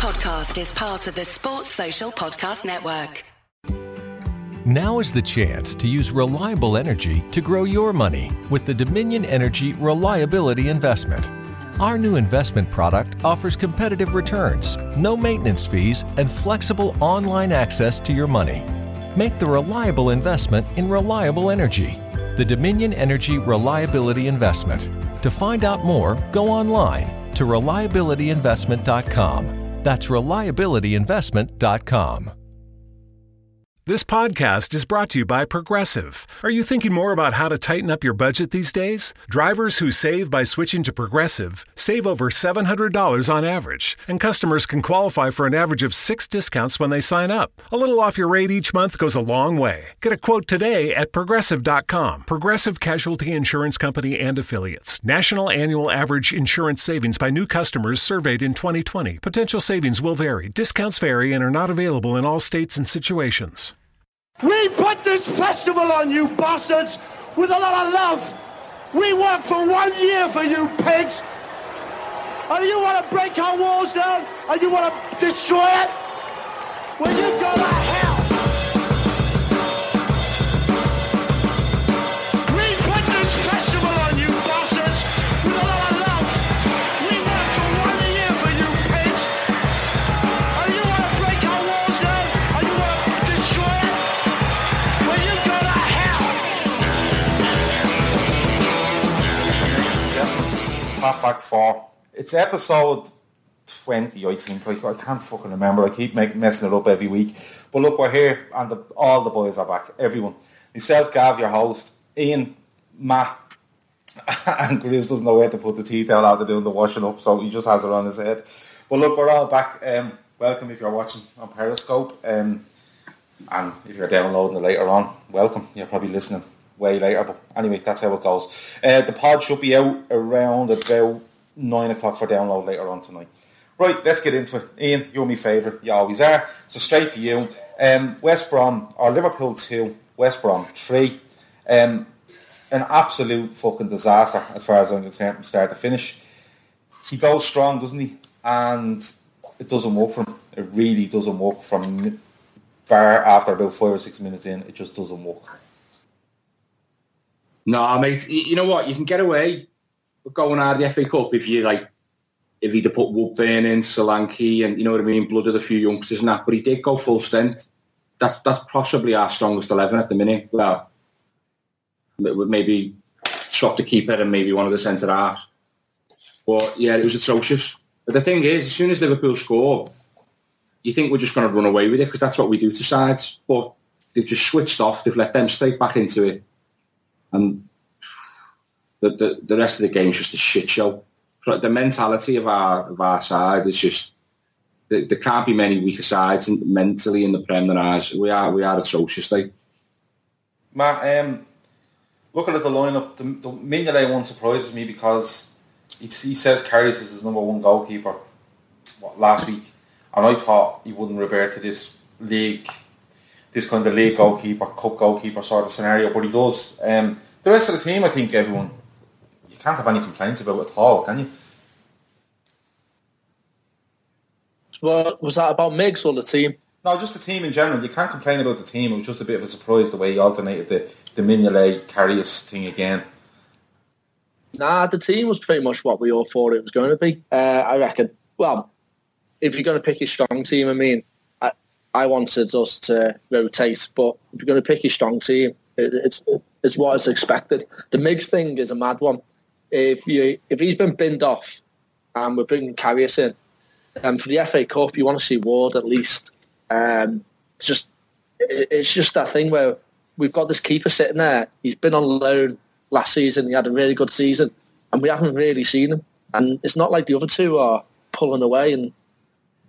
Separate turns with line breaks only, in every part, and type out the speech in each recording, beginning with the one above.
podcast is part of the Sports Social Podcast Network.
Now is the chance to use reliable energy to grow your money with the Dominion Energy Reliability Investment. Our new investment product offers competitive returns, no maintenance fees, and flexible online access to your money. Make the reliable investment in reliable energy. The Dominion Energy Reliability Investment. To find out more, go online to reliabilityinvestment.com. That's reliabilityinvestment.com.
This podcast is brought to you by Progressive. Are you thinking more about how to tighten up your budget these days? Drivers who save by switching to Progressive save over $700 on average, and customers can qualify for an average of six discounts when they sign up. A little off your rate each month goes a long way. Get a quote today at progressive.com. Progressive Casualty Insurance Company and Affiliates. National annual average insurance savings by new customers surveyed in 2020. Potential savings will vary. Discounts vary and are not available in all states and situations.
We put this festival on you bastards with a lot of love. We worked for one year for you pigs. And you want to break our walls down and you want to destroy it? Well, you go hell.
Fatback 4. It's episode 20, I think. I, I can't fucking remember. I keep make, messing it up every week. But look, we're here and the, all the boys are back. Everyone. Myself, Gav, your host. Ian, Matt, and Chris doesn't know where to put the tea towel after doing the washing up, so he just has it on his head. But look, we're all back. Um, welcome if you're watching on Periscope. Um, and if you're downloading it later on, welcome. You're probably listening way later, but anyway, that's how it goes. Uh, the pod should be out around about nine o'clock for download later on tonight. Right, let's get into it. Ian, you're my favourite. You always are. So straight to you. Um, West Brom, or Liverpool 2, West Brom 3. Um, an absolute fucking disaster as far as I'm concerned from start to finish. He goes strong, doesn't he? And it doesn't work for him. It really doesn't work from bar after about five or six minutes in. It just doesn't work.
No, mate. You know what? You can get away with going out of the FA Cup if you like, if he'd have put Woodburn in, Solanke, and you know what I mean, blooded a few youngsters and that. But he did go full strength. That's that's possibly our strongest eleven at the minute. Well, maybe shot the keeper and maybe one of the centre halves. But yeah, it was atrocious. But the thing is, as soon as Liverpool score, you think we're just going to run away with it because that's what we do to sides. But they've just switched off. They've let them straight back into it and the, the, the rest of the game's just a shit show. The mentality of our of our side is just there, can't be many weaker sides mentally in the Prem than ours. We are we are atrocious. Like
Matt, um, looking at the lineup, the, the Mignolet one surprises me because he, he says Karius is his number one goalkeeper what, last week, and I thought he wouldn't revert to this league, this kind of league goalkeeper, cup goalkeeper sort of scenario, but he does. Um, the rest of the team, I think everyone, you can't have any complaints about at all, can you?
Well, was that about Miggs or the team?
No, just the team in general. You can't complain about the team. It was just a bit of a surprise the way he alternated the, the Mignolet Karius thing again.
Nah, the team was pretty much what we all thought it was going to be. Uh, I reckon. Well, if you're going to pick a strong team, I mean, I, wanted us to rotate, but if you're going to pick a strong team, it, it's it's what is expected. The Miggs thing is a mad one. If you if he's been binned off, and we're bringing Karius in, um, for the FA Cup, you want to see Ward at least. Um, it's just it, it's just that thing where we've got this keeper sitting there. He's been on loan last season. He had a really good season, and we haven't really seen him. And it's not like the other two are pulling away and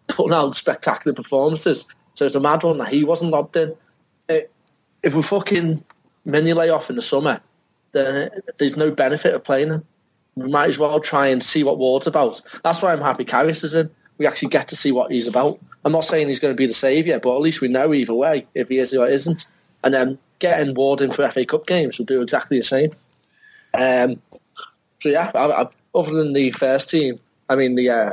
putting out spectacular performances. So it's a mad one that he wasn't lobbed in. It, if we fucking Mignolet off in the summer, then there's no benefit of playing him. We might as well try and see what Ward's about. That's why I'm happy Karius is in. We actually get to see what he's about. I'm not saying he's going to be the saviour, but at least we know either way if he is or isn't. And then getting Ward in for FA Cup games will do exactly the same. Um, so yeah, I, I, other than the first team, I mean the uh,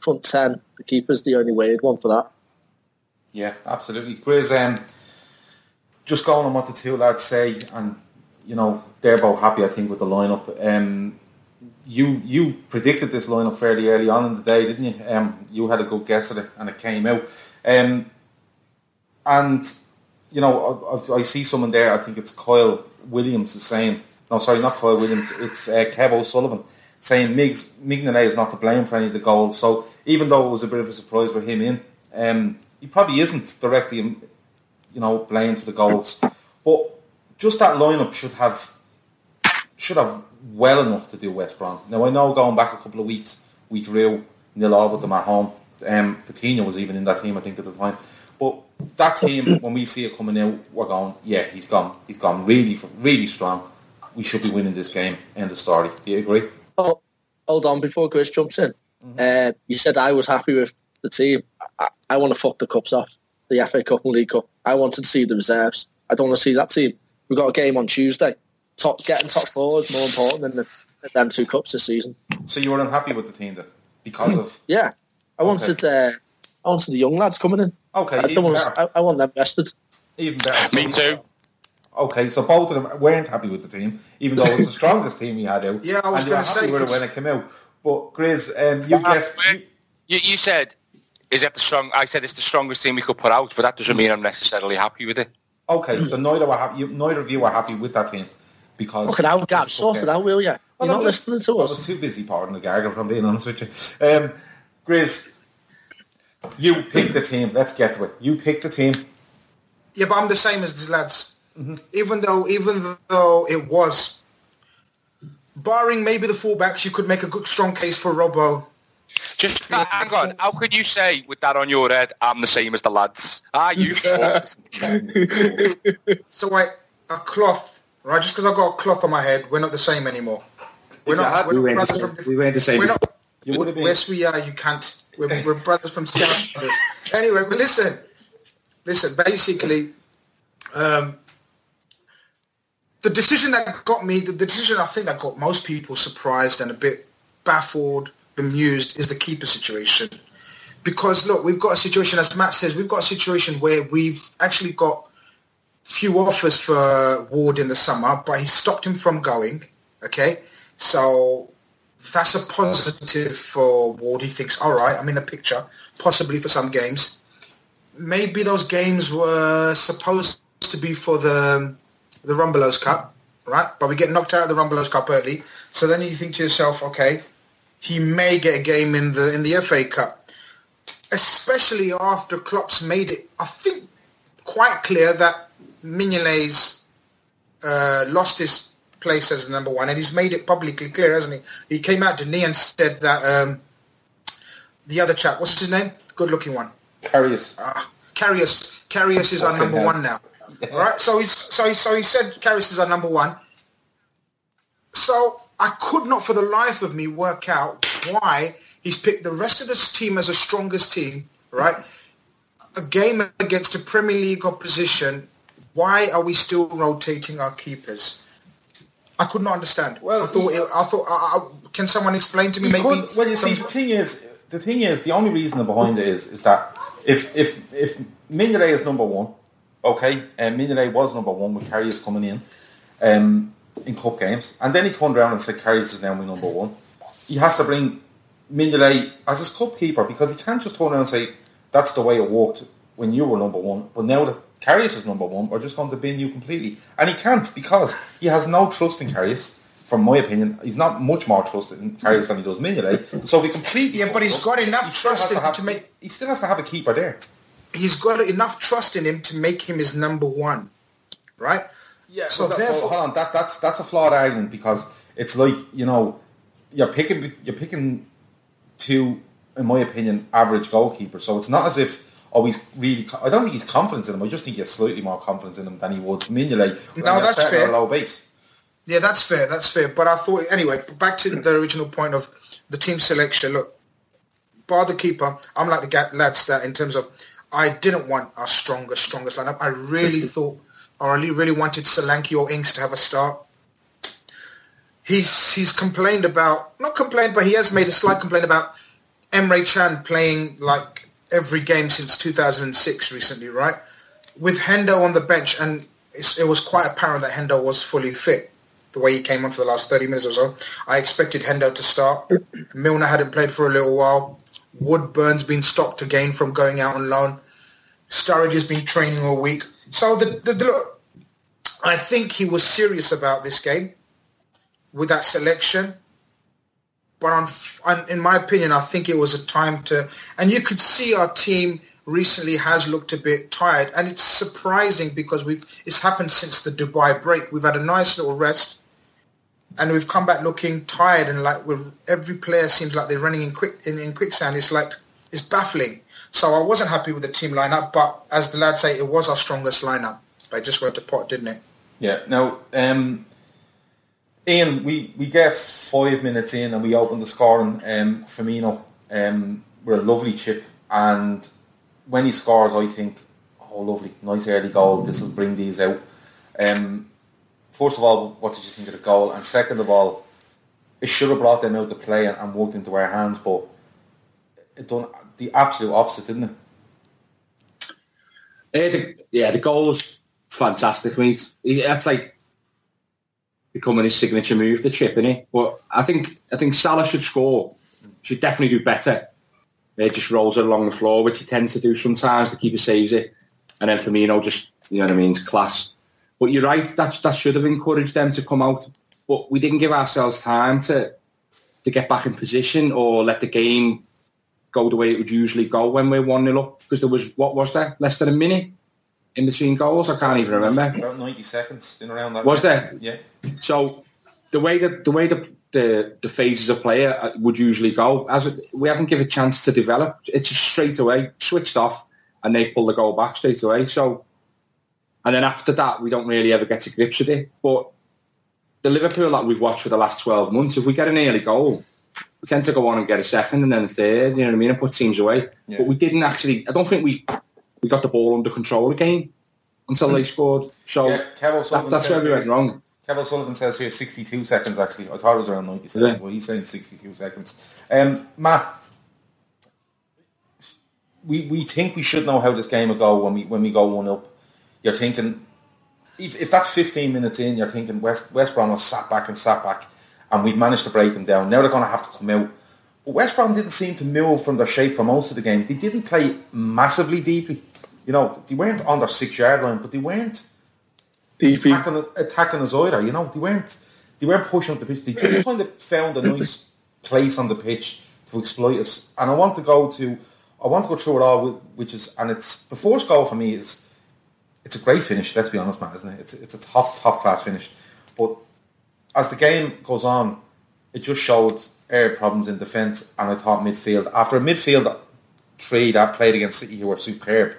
front ten. The keeper's the only weird one for that.
Yeah, absolutely. Grizz, um, just going on what the two lads say, and you know they're both happy. I think with the lineup. Um, you you predicted this lineup fairly early on in the day, didn't you? Um, you had a good guess at it, and it came out. Um, and you know, I, I, see someone there. I think it's Kyle Williams is saying, no, sorry, not Kyle Williams. It's uh, Kev O'Sullivan saying Migs is not to blame for any of the goals. So even though it was a bit of a surprise with him in, um, he probably isn't directly, you know, blamed for the goals. But just that lineup should have should have well enough to do West Brom. Now I know going back a couple of weeks we drew nil all with them at home. Um, Coutinho was even in that team I think at the time. But that team, when we see it coming out, we're going, yeah, he's gone. He's gone really, really strong. We should be winning this game. End of story. Do you agree?
Oh, hold on before Chris jumps in. Mm-hmm. Uh, you said I was happy with the team. I, I want to fuck the cups off, the FA Cup and League Cup. I wanted to see the reserves. I don't want to see that team. We've got a game on Tuesday. Top getting top four is more important than the, them two cups this season.
So you were unhappy with the team then because of
yeah. I wanted okay. uh, I wanted the young lads coming in.
Okay,
I, want, I, I, want them rested.
Even better.
Me too.
Okay, so both of them weren't happy with the team, even though it was the strongest team we had out.
Yeah, I was going to say
with it when it came out. But Grizz, um, you guessed.
You, you said is it the strong? I said it's the strongest team we could put out, but that doesn't mean I'm necessarily happy with it.
Okay, so neither were happy. Neither of you are happy with that team because.
Look at our gap, sort it out, will you? You're well, not just, listening to us.
I was too busy parting the gargle. If I'm being honest with you, um, Grizz, you pick the team. Let's get to it. You pick the team.
Yeah, but I'm the same as these lads. Mm-hmm. Even though, even though it was, barring maybe the fullbacks, you could make a good strong case for Robbo.
Just uh, hang on. How could you say with that on your head, I'm the same as the lads? Ah, you. so
wait, a cloth, right? Just because I've got a cloth on my head, we're not the same anymore.
We're not. We're, we, from, we weren't the same.
We're not, you would have been. Yes, we are. You can't. We're, we're brothers from Scout Anyway, but listen, listen. Basically, um, the decision that got me, the decision I think that got most people surprised and a bit baffled, bemused, is the keeper situation. Because look, we've got a situation, as Matt says, we've got a situation where we've actually got few offers for Ward in the summer, but he stopped him from going. Okay, so that's a positive for Ward. He thinks, all right, I'm in the picture, possibly for some games. Maybe those games were supposed to be for the the Rumbelows Cup, right? But we get knocked out of the Rumbelows Cup early. So then you think to yourself, okay, he may get a game in the in the FA Cup, especially after Klopp's made it. I think quite clear that Mignolet's uh, lost his place as number one, and he's made it publicly clear, hasn't he? He came out to me and said that um, the other chap, what's his name? Good-looking one.
Karius.
Uh, Karius. Karius is our number hell. one now. Yeah. All right. So he's so he, so he said Karius is our number one. So I could not, for the life of me, work out why he's picked the rest of this team as the strongest team. Right. A game against a Premier League opposition. Why are we still rotating our keepers? I could not understand. Well, I thought. He, I thought. Uh, can someone explain to me? Maybe.
Could, well, you see, the thing is, the thing is, the only reason behind it is, is that if if if Mignolet is number one, okay, and uh, Mignolet was number one with Karius coming in, um, in cup games, and then he turned around and said Karius is now my number one. He has to bring Mignolet as his cup keeper because he can't just turn around and say that's the way it worked when you were number one, but now that Karius is number one, we're just going to bin you completely. And he can't because he has no trust in Karius. From my opinion, he's not much more trusted in Karius than he does Mignolet. So if he completely
yeah, but he's got enough trust in
have,
to make.
He still has to have a keeper there.
He's got enough trust in him to make him his number one, right?
Yeah. So that, therefore, hold on, that that's that's a flawed argument because it's like you know you're picking you're picking two, in my opinion, average goalkeepers. So it's not as if oh, he's really. I don't think he's confident in him. I just think he has slightly more confidence in him than he would Mignolet.
No, that's fair.
low base.
Yeah, that's fair. That's fair. But I thought anyway. Back to the original point of the team selection. Look, bar the keeper. I'm like the lads that in terms of I didn't want our strongest, strongest lineup. I really thought, or really, wanted Solanke or Ings to have a start. He's he's complained about not complained, but he has made a slight complaint about Emre Can playing like every game since 2006 recently, right? With Hendo on the bench, and it was quite apparent that Hendo was fully fit the way he came on for the last 30 minutes or so. I expected Hendo to start. Milner hadn't played for a little while. Woodburn's been stopped again from going out on loan. Sturridge has been training all week. So the, the, the, I think he was serious about this game with that selection. But on, in my opinion, I think it was a time to... And you could see our team recently has looked a bit tired. And it's surprising because we've it's happened since the Dubai break. We've had a nice little rest and we've come back looking tired and like with every player seems like they're running in quick in, in quicksand. It's like it's baffling. So I wasn't happy with the team lineup, but as the lads say, it was our strongest lineup. But it just went to pot, didn't it?
Yeah. Now, um, Ian, we, we get five minutes in and we open the scoring. Um, Firmino, um, we're a lovely chip, and when he scores, I think, oh, lovely, nice early goal. This will bring these out. Um, first of all, what did you think of the goal? And second of all, it should have brought them out to play and, and worked into our hands, but it done the absolute opposite, didn't it?
Yeah, the, yeah, the goal's fantastic. Mean, that's like becoming his signature move, the chip, in it. But I think I think Salah should score. Should definitely do better. It just rolls it along the floor, which he tends to do sometimes. The keeper saves it, and then Firmino just you know what I mean, class. But you're right, that, that should have encouraged them to come out. But we didn't give ourselves time to to get back in position or let the game go the way it would usually go when we're 1-0 up. Because there was, what was there, less than a minute in between goals? I can't even remember.
About 90 seconds in around that.
Was there?
Yeah.
So the way that the way the the, the phases of player would usually go, as it, we haven't given a chance to develop. It's just straight away switched off, and they pull the goal back straight away. So and then after that, we don't really ever get to grips with it. But the Liverpool that we've watched for the last 12 months, if we get an early goal, we tend to go on and get a second and then a third, you know what I mean, and put teams away. Yeah. But we didn't actually, I don't think we we got the ball under control again until they scored. So yeah, that, that's where we went wrong.
Kevin Sullivan says here 62 seconds actually. I thought it was around 90 seconds. Yeah. Well, he's saying 62 seconds. Um, Matt, we, we think we should know how this game will go when we when we go one up you're thinking, if, if that's 15 minutes in, you're thinking West, West Brom was sat back and sat back, and we've managed to break them down. Now they're going to have to come out. But West Brom didn't seem to move from their shape for most of the game. They didn't play massively deeply. You know, they weren't on their six-yard line, but they weren't attacking, attacking us either. You know, they weren't they weren't pushing up the pitch. They just kind of found a nice place on the pitch to exploit us. And I want to go to I want to go through it all, which is and it's the first goal for me is it's a great finish. Let's be honest, man, isn't it? It's it's a top top class finish. But as the game goes on, it just showed air problems in defence, and I thought midfield after a midfield three that played against City who were superb.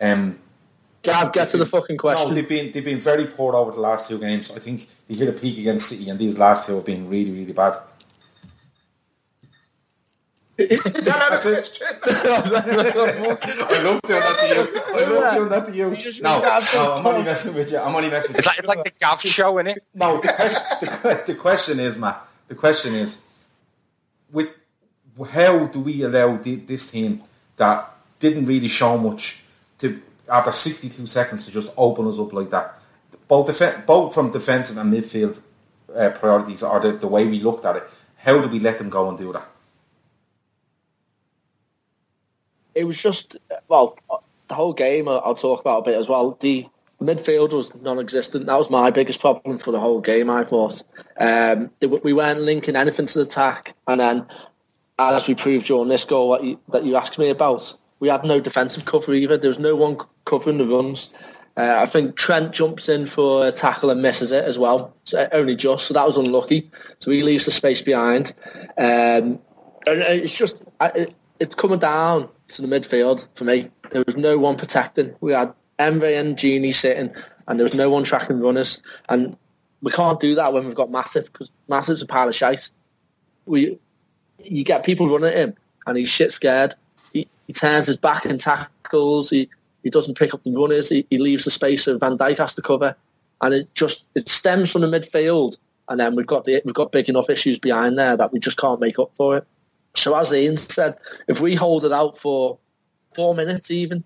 Um,
Gav, get to the fucking question.
No, they've been they've been very poor over the last two games. I think they hit a peak against City, and these last two have been really really bad.
Is that not a question?
I love doing that to you. I love doing that to you. No, no, I'm only messing with you. I'm only messing with
you. It's like, it's like the Gav show, isn't it?
No, the question, the, the question is, Matt, the question is, with how do we allow the, this team that didn't really show much to, after 62 seconds, to just open us up like that? Both, def- both from defensive and midfield uh, priorities, or the, the way we looked at it, how do we let them go and do that?
it was just well the whole game. I'll talk about a bit as well. The midfield was non-existent. That was my biggest problem for the whole game. I thought um, we weren't linking anything to the attack, and then as we proved during this goal that you, that you asked me about, we had no defensive cover either. There was no one covering the runs. Uh, I think Trent jumps in for a tackle and misses it as well. So only just, so that was unlucky. So he leaves the space behind. Um, and it's just, it's coming down to the midfield for me. There was no one protecting. We had Emre and Genie sitting, and there was no one tracking runners. And we can't do that when we've got Massive, because Matip's a pile of shite. We, you get people running at him, and he's shit scared. He, turns his back and tackles. He he doesn't pick up the runners. He, he leaves the space that Van Dijk has to cover, and it just it stems from the midfield. And then we've got the we've got big enough issues behind there that we just can't make up for it. So as Ian said, if we hold it out for four minutes even,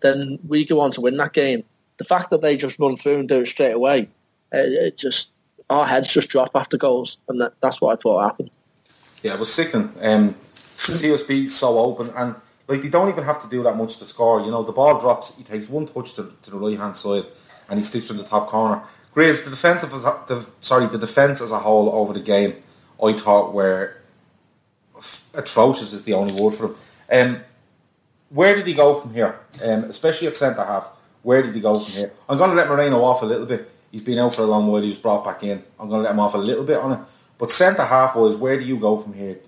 then we go on to win that game. The fact that they just run through and do it straight away, it, it just our heads just drop after goals, and that, that's what I thought happened.
Yeah, it was sickening. Um, to see us be so open and like they don't even have to do that much to score. You know, the ball drops, he takes one touch to, to the right hand side, and he sticks in the top corner. Grace, the defensive, as the, sorry, the defense as a whole over the game, I thought were atrocious. Is the only word for them. Um, where did he go from here? Um, especially at centre half. Where did he go from here? I'm going to let Moreno off a little bit. He's been out for a long while. He was brought back in. I'm going to let him off a little bit on it. But centre half wise, where do you go from here?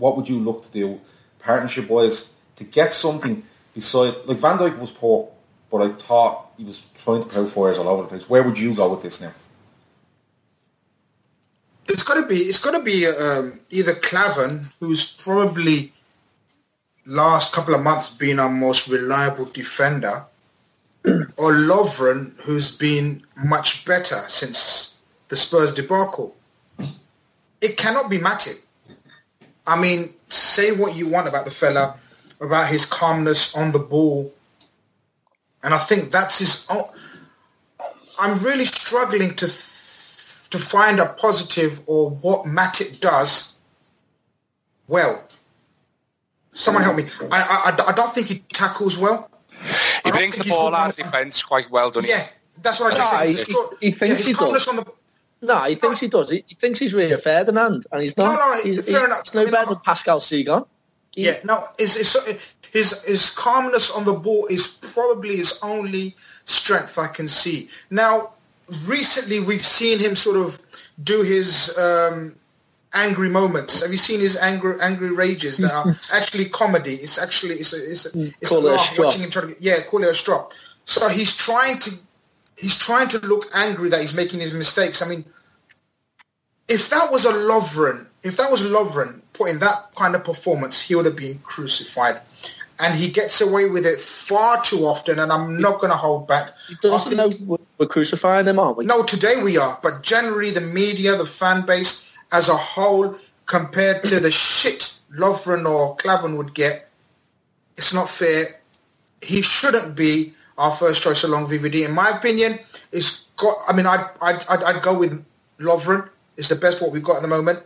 What would you look to do, partnership wise, to get something beside? Like Van Dijk was poor, but I thought he was trying to plough fires all over the place. Where would you go with this now?
It's to be. It's to be um, either Klavan, who's probably last couple of months been our most reliable defender, or Lovren, who's been much better since the Spurs debacle. It cannot be Matip. I mean, say what you want about the fella, about his calmness on the ball, and I think that's his. Own, I'm really struggling to to find a positive or what Matip does well. Someone help me. I, I, I don't think he tackles well.
He brings the ball out of defence quite well, doesn't
he? Yeah, that's what I just
said. He, he, thinks yeah, he does. The... No, he thinks he does. He, he thinks he's Rio Ferdinand, and he's not. No, no, he's, fair he's, enough. He's no better than Pascal Cygan.
Yeah, no, his, his, his calmness on the ball is probably his only strength I can see. Now, recently we've seen him sort of do his um, angry moments. Have you seen his angry angry rages that are actually comedy? It's actually it's a it's a, it's
call a laugh watching
him try to yeah call it a strop. So he's trying to he's trying to look angry that he's making his mistakes. I mean, if that was a Lovren, if that was Lovren putting that kind of performance, he would have been crucified. And he gets away with it far too often, and I'm not going to hold back.
He doesn't know we're crucifying him, aren't we?
No, today we are. But generally, the media, the fan base, as a whole compared to the shit Lovren or Klavan would get, it's not fair. He shouldn't be our first choice along VVD. In my opinion, it's got. I mean, I'd I'd, I'd, I'd go with Lovren. It's the best what we've got at the moment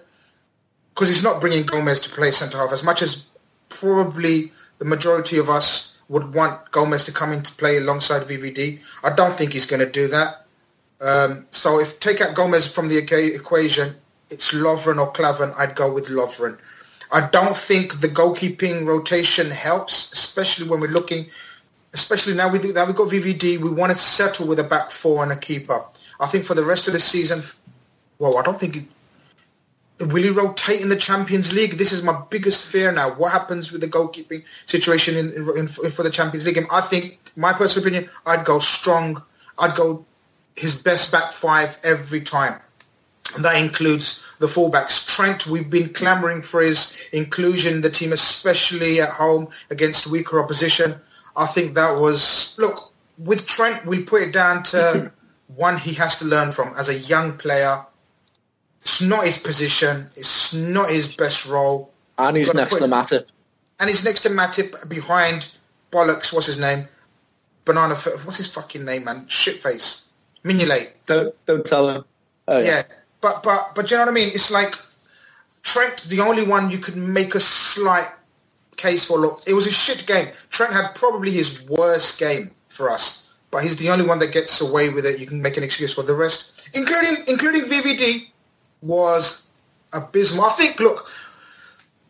because he's not bringing Gomez to play centre half as much as probably the majority of us would want Gomez to come in to play alongside VVD. I don't think he's going to do that. Um, so if take out Gomez from the equation, it's Lovren or Klavan, I'd go with Lovren. I don't think the goalkeeping rotation helps, especially when we're looking, especially now now we've got VVD. We want to settle with a back four and a keeper. I think for the rest of the season, well, I don't think. will he rotate in the Champions League? This is my biggest fear now. What happens with the goalkeeping situation in, in, in for the Champions League? And I think, my personal opinion, I'd go strong. I'd go his best back five every time. That includes the fullbacks. Trent, we've been clamouring for his inclusion in the team, especially at home against weaker opposition. I think that was, look, with Trent, we'll put it down to one he has to learn from as a young player. It's not his position. It's not his best role.
And he's next to Matip.
And he's next to Matip behind Bollocks, what's his name? Banana, what's his fucking name, man? Shitface. Mignolet.
Don't, don't tell him.
Oh, yeah. yeah. But but but you know what I mean? It's like Trent, the only one you could make a slight case for. Look, it was a shit game. Trent had probably his worst game for us, but he's the only one that gets away with it. You can make an excuse for the rest, including including VVD, was abysmal. I think. Look,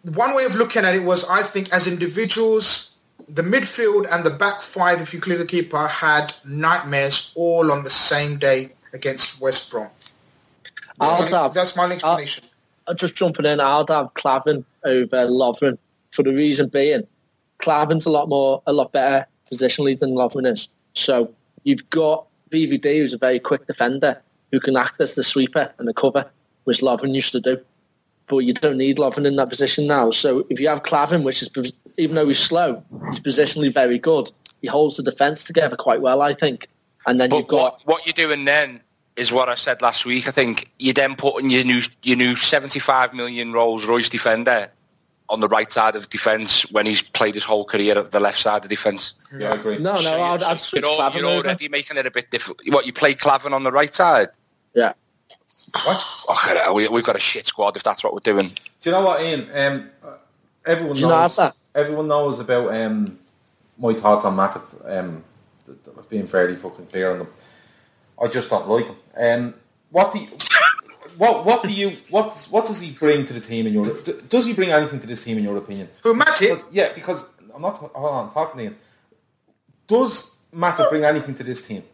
one way of looking at it was I think as individuals, the midfield and the back five, if you include the keeper, had nightmares all on the same day against West Brom.
I'll have,
that's my explanation.
I'll, just jumping in, I'll have Klavan over Lovren for the reason being Klavan's a lot more, a lot better positionally than Lovren is. So you've got VVD, who's a very quick defender, who can act as the sweeper and the cover, which Lovren used to do. But you don't need Lovren in that position now. So if you have Klavan, which is, even though he's slow, he's positionally very good. He holds the defence together quite well, I think. And then
but
you've got...
What, what you're doing then is what I said last week. I think you're then put in your new your new 75 million Rolls Royce Defender on the right side of defence when he's played his whole career at the left side of defence.
Yeah, I agree.
No, no,
So
I'd,
you're,
I'd switch
you're, al-
Klavan
you're
over.
already making it a bit difficult. What, you play Klavan on the right side?
Yeah.
What?
Oh, we, we've got a shit squad if that's what we're doing.
Do you know what, Ian? Um, everyone
Do you not
knows.
that?
Everyone knows about um, my thoughts on Matip. Um, th- th- I've been fairly fucking clear on them. I just don't like him. Um, what do you, what what do you what what does he bring to the team in your? Does he bring anything to this team in your opinion?
Who, Matip?
Yeah, because I'm not. Hold on, I'm talking to you. Does Matip bring anything to this team?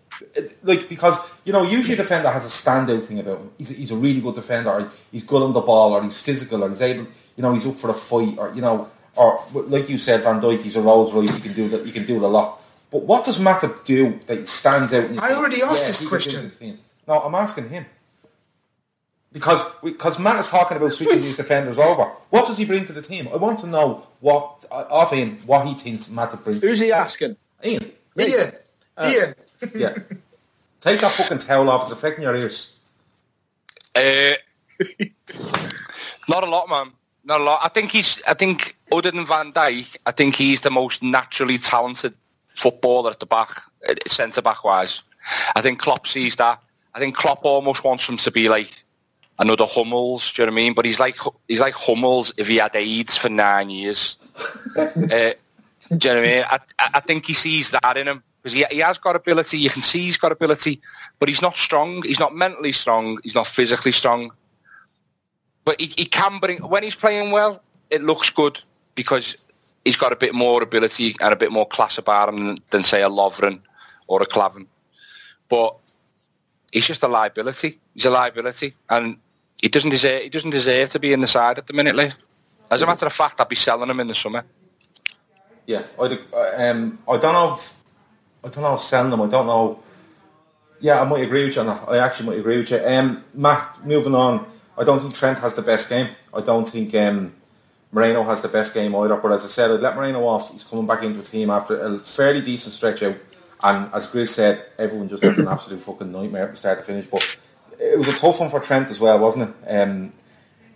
Like because you know, usually a defender has a standout thing about him. He's a, he's a really good defender, or he's good on the ball, or he's physical, or he's able. You know, he's up for a fight, or you know, or like you said, Van Dijk, he's a Rolls Royce. He can do that. He can do it a lot. But what does Matip do that stands out?
I already asked this
could do
question.
this? No, I'm asking him. Because because Matt is talking about switching these defenders over. What does he bring to the team? I want to know what of him what he thinks Matt brings.
Who's he asking?
Ian,
Ian. Ian.
yeah. Take that fucking towel off. It's affecting your ears.
Uh, not a lot, man. Not a lot. I think he's. I think other than Van Dijk, I think he's the most naturally talented footballer at the back, uh, centre back wise. I think Klopp sees that. I think Klopp almost wants him to be like another Hummels. Do you know what I mean? But he's like he's like Hummels if he had AIDS for nine years. uh, do you know what I mean? I, I think he sees that in him because he, he has got ability. You can see he's got ability, but he's not strong. He's not mentally strong. He's not physically strong. But he, he can bring when he's playing well. It looks good because he's got a bit more ability and a bit more class about him than, than say a Lovren or a Klavan. But he's just a liability. He's a liability, and he doesn't deserve. He doesn't deserve to be in the side at the minute, Lee. As a matter of fact, I'd be selling him in the summer.
Yeah, I'd, uh, um, I don't know. If, I don't know. If selling them. I don't know. Yeah, I might agree with you on that. I actually might agree with you. Um, Matt, moving on. I don't think Trent has the best game. I don't think um, Moreno has the best game either. But as I said, I'd let Moreno off. He's coming back into a team after a fairly decent stretch out. And as Grizz said, everyone just has an absolute fucking nightmare from start to finish. But it was a tough one for Trent as well, wasn't it? Um,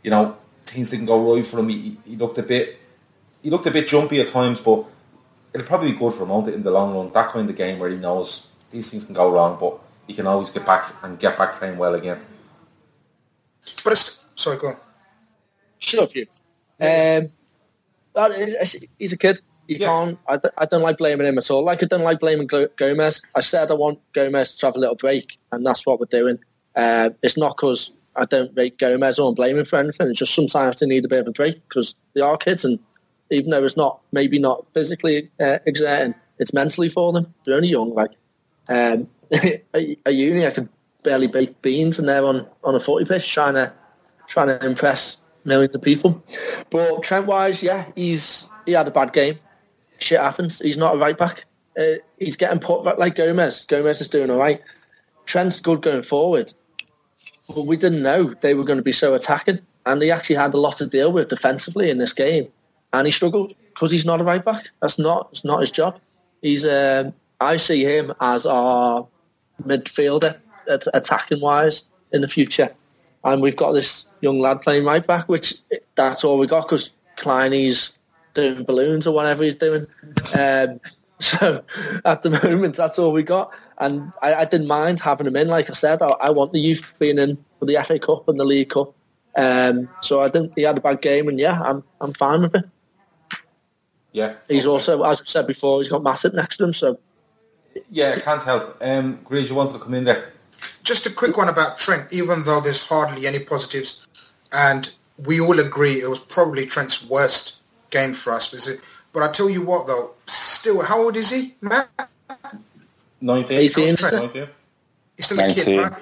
you know, things didn't go right for him. He, he looked a bit, he looked a bit jumpy at times, but it'll probably be good for him on it, in the long run. That kind of game where he knows these things can go wrong, but he can always get back and get back playing well again.
But it's sorry, go on.
Shut up, you. Um, well, he's a kid. You
Yeah.
can't. I, d- I don't like blaming him at all. Like I don't like blaming Glo- Gomez. I said I want Gomez to have a little break, and that's what we're doing. Uh, it's not because I don't rate Gomez or blaming him for anything. It's just sometimes they need a bit of a break because they are kids, and even though it's not maybe not physically uh, exerting, it's mentally for them. They're only young. Like um, at uni, I could barely bake beans, and they're on on a footy pitch trying to trying to impress millions of people. But Trent wise, yeah, he's he had a bad game. Shit happens. He's not a right back. Uh, he's getting put like Gomez. Gomez is doing all right. Trent's good going forward. But we didn't know they were going to be so attacking. And he actually had a lot to deal with defensively in this game. And he struggled because he's not a right back. That's not, it's not his job. He's, um, I see him as our midfielder, at- attacking wise, in the future. And we've got this young lad playing right back, which that's all we got because Kleiny's doing balloons or whatever he's doing. Um, so at the moment, that's all we got. And I, I didn't mind having him in. Like I said, I, I want the youth being in for the FA Cup and the League Cup. Um, so I think he had a bad game, and yeah, I'm I'm fine with it.
Yeah,
He's
okay.
also, as I said before, he's got Matip next to him, so
yeah, I can't help. Um, Grizz, you wanted to come in there?
Just a quick one about Trent, even though there's hardly any positives, and we all agree it was probably Trent's worst game for us. But But I tell you what, though, still, how old is he, Matt?
19?
18, is
19?
He's still a kid,
19.
right?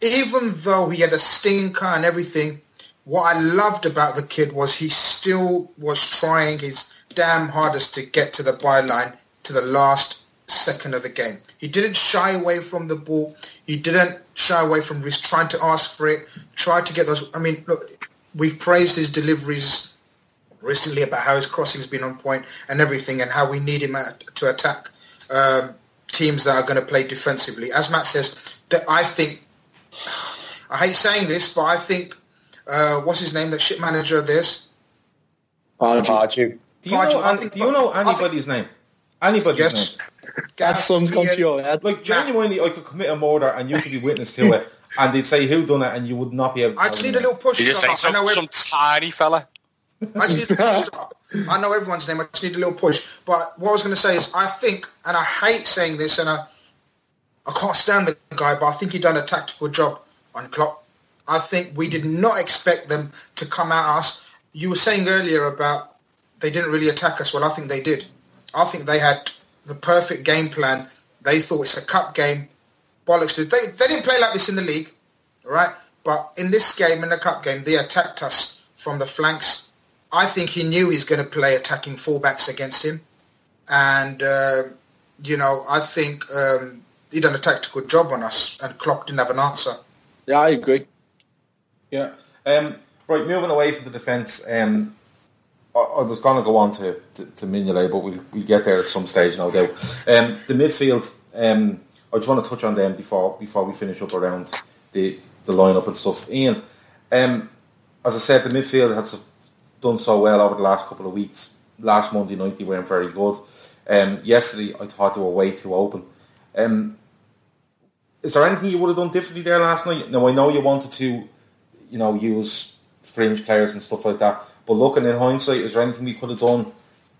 Even though he had a stinker and everything, what I loved about the kid was he still was trying his damn hardest to get to the byline to the last second of the game. He didn't shy away from the ball. He didn't shy away from risk, trying to ask for it, tried to get those. I mean, look, we've praised his deliveries recently about how his crossing's been on point and everything and how we need him at, to attack um, teams that are going to play defensively. As Matt says, that I think, I hate saying this, but I think, uh, what's his name, that shit manager of theirs?
Pardew.
Do you know,
Pardew, I
an-
think-
do you know
I think-
anybody's name? Anybody's
Yes.
name?
That sun's gone to your head.
Like genuinely, I could commit a murder and you could be witness to it, and they'd say who done it, and you would not be able. to
I just need a little push.
You just say
I
some,
know
some tiny fella.
I just need a push. I know everyone's name. I just need a little push. But what I was going to say is, I think, and I hate saying this, and I, I can't stand the guy, but I think he done a tactical job on Klopp. I think we did not expect them to come at us. You were saying earlier about they didn't really attack us. Well, I think they did. I think they had the perfect game plan. They thought it's a cup game. Bollocks. They, they didn't play like this in the league, right? But in this game, in the cup game, they attacked us from the flanks. I think he knew he's going to play attacking fullbacks against him. And, uh, you know, I think um, he done a tactical job on us and Klopp didn't have an answer.
Yeah, I agree.
Yeah. Um, right, moving away from the defence, um, I, I was going to go on to, to, to Mignolet, but we'll, we'll get there at some stage, no doubt. Um, the midfield, um, I just want to touch on them before before we finish up around the, the lineup and stuff. Ian, um, as I said, the midfield has done so well over the last couple of weeks. Last Monday night they weren't very good. Um, yesterday I thought they were way too open. Um, is there anything you would have done differently there last night? Now I know you wanted to, you know, use fringe players and stuff like that. But looking in hindsight, is there anything we could have done?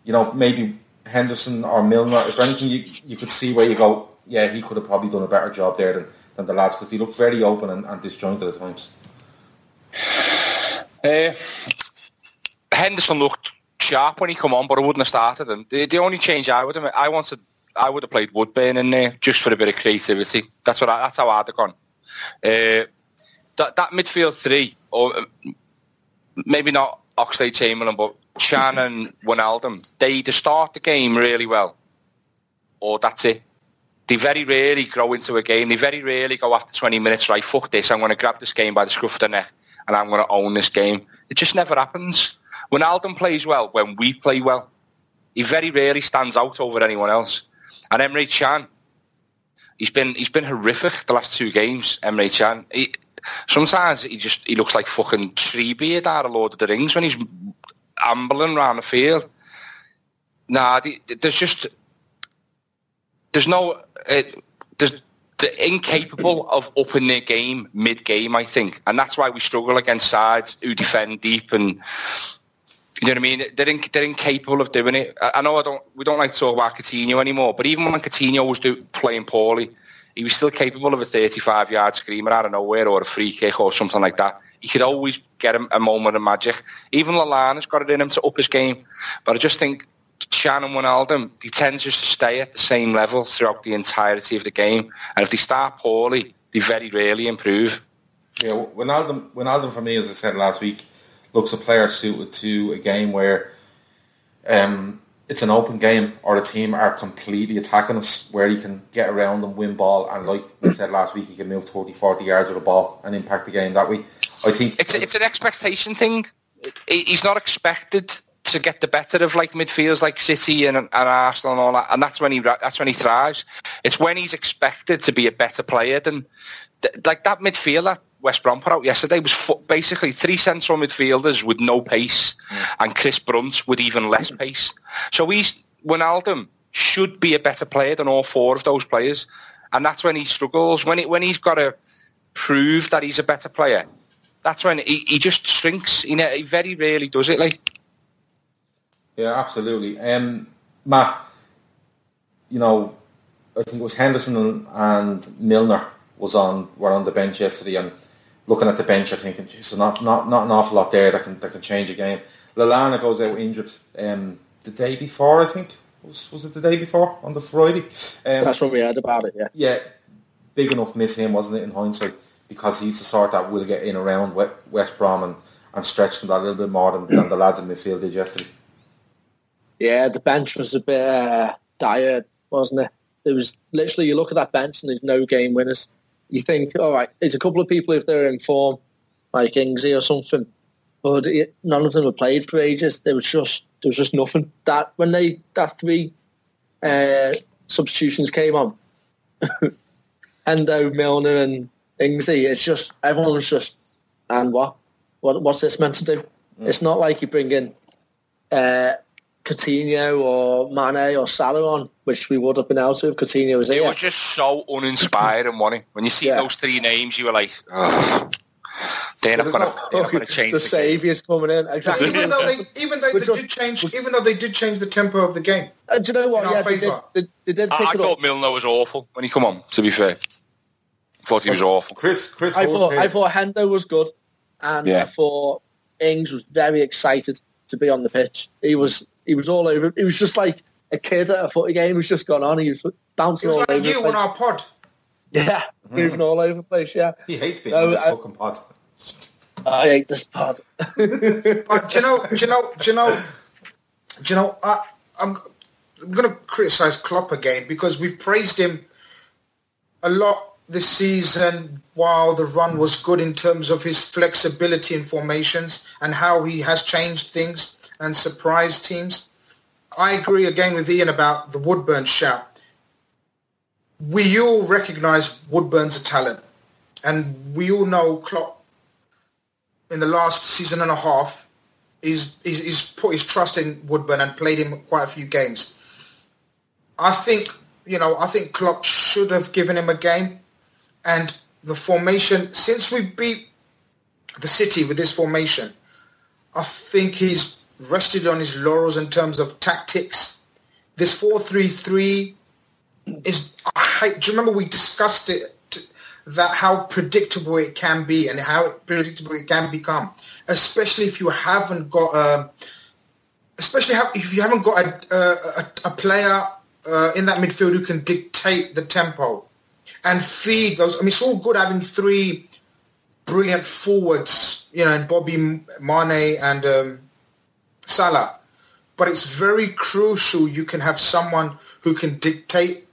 You know, maybe Henderson or Milner. Is there anything you, you could see where you go? Yeah, he could have probably done a better job there than, than the lads because he looked very open and, and disjointed at times.
Uh, Henderson looked sharp when he come on, but I wouldn't have started him. The, the only change I would have, I wanted, I would have played Woodburn in there just for a bit of creativity. That's what, I, that's how I'd have gone. Uh, that, that midfield three, or uh, maybe not Oxlade Chamberlain, but Can and Wijnaldum, they either start the game really well, or that's it. They very rarely grow into a game. They very rarely go after 20 minutes, right, fuck this, I'm going to grab this game by the scruff of the neck and I'm going to own this game. It just never happens. When Alden plays well, when we play well, he very rarely stands out over anyone else. And Emre Can, he's been he's been horrific the last two games. Emre Can, he, sometimes he just he looks like fucking Treebeard out of Lord of the Rings when he's ambling around the field. Nah, the, there's just there's no uh, there's they're incapable of upping their game mid-game, I think, and that's why we struggle against sides who defend deep and you know what I mean. They're, in, they're incapable of doing it. I, I know I don't. We don't like to talk about Coutinho anymore, but even when Coutinho was do, playing poorly, he was still capable of a 35-yard screamer out of nowhere or a free kick or something like that. He could always get him a moment of magic. Even Lallana's got it in him to up his game, but I just think and Wijnaldum, they tend just to stay at the same level throughout the entirety of the game. And if they start poorly, they very rarely improve.
Yeah, Wijnaldum, Wijnaldum for me, as I said last week, looks a player suited to a game where um, it's an open game or the team are completely attacking us where he can get around and win ball and like we said last week he can move 30, 40 yards with the ball and impact the game that way. I think
It's, a, it's an expectation thing. He's not expected to get the better of like midfielders like City and, and Arsenal and all that, and that's when he that's when he thrives. It's when he's expected to be a better player than th- like that midfield that West Brom put out yesterday was basically three central midfielders with no pace, and Chris Brunt with even less pace. So he's Wijnaldum should be a better player than all four of those players, and that's when he struggles. When he, when he's got to prove that he's a better player, that's when he, he just shrinks. He, ne- he very rarely does it. Like
Yeah, absolutely. Um, Matt, you know, I think it was Henderson and Milner was on were on the bench yesterday, and looking at the bench, you're thinking, "Jeez, not not not an awful lot there that can that can change a game." Lallana goes out injured um, the day before, I think. Was, was it the day before on the Friday? Um,
That's what we heard about it, yeah.
yeah, big enough miss him, wasn't it, in hindsight? Because he's the sort that will get in around We- West Brom and, and stretch them that little bit more than, than the lads in midfield did yesterday.
Yeah, the bench was a bit uh, dire, wasn't it? It was literally, you look at that bench and there's no game winners. You think, all right, there's a couple of people if they're in form, like Ingsy or something, but it, none of them have played for ages. There was just there was just nothing. That when they that three uh, substitutions came on, Endo, Milner, and Ingsy, it's just everyone's just and what what what's this meant to do? It's not like you bring in uh, Coutinho or Mane or Salah on, which we would have been able to if Coutinho was
It was just so uninspiring, wasn't it? When you see
Yeah.
those three names, you were like, "Ugh, they're not going to they're not going to change
the
the game.
saviour's coming in. Exactly.
even though they even though they did change even though they did change the tempo of the game.
Uh, do you know what? Yeah, they did, they, they did pick
I, I
it up.
thought Milner was awful when he come on. To be fair, I thought he was awful.
Chris, Chris
I thought
here.
I thought Hendo was good, and
Yeah.
I thought Ings was very excited to be on the pitch. He was he was all over. He was just like a kid at a footy game who's just gone on. He was
It
bouncing
was
all over.
like
the
you
place.
on our pod.
Yeah, moving mm. all over the place. Yeah,
he hates being
No,
on this
I-
fucking pod.
I hate this pod.
But do you know? Do you know? Do you know? Do you know? I, I'm, I'm going to criticise Klopp again because we've praised him a lot this season while the run was good in terms of his flexibility in formations and how he has changed things and surprise teams. I agree again with Ian about the Woodburn shout. We all recognise Woodburn's a talent, and we all know Klopp in the last season and a half he's, he's put his trust in Woodburn and played him quite a few games. I think, you know, I think Klopp should have given him a game. And the formation, since we beat the City with this formation, I think he's rested on his laurels in terms of tactics. This 4-3-3 is, I do you remember we discussed it, that how predictable it can be and how predictable it can become, especially if you haven't got a, especially if you haven't got a, a, a, a player uh, in that midfield who can dictate the tempo and feed those. I mean, it's all good having three brilliant forwards, you know, and Bobby Mane and um, Salah, but it's very crucial you can have someone who can dictate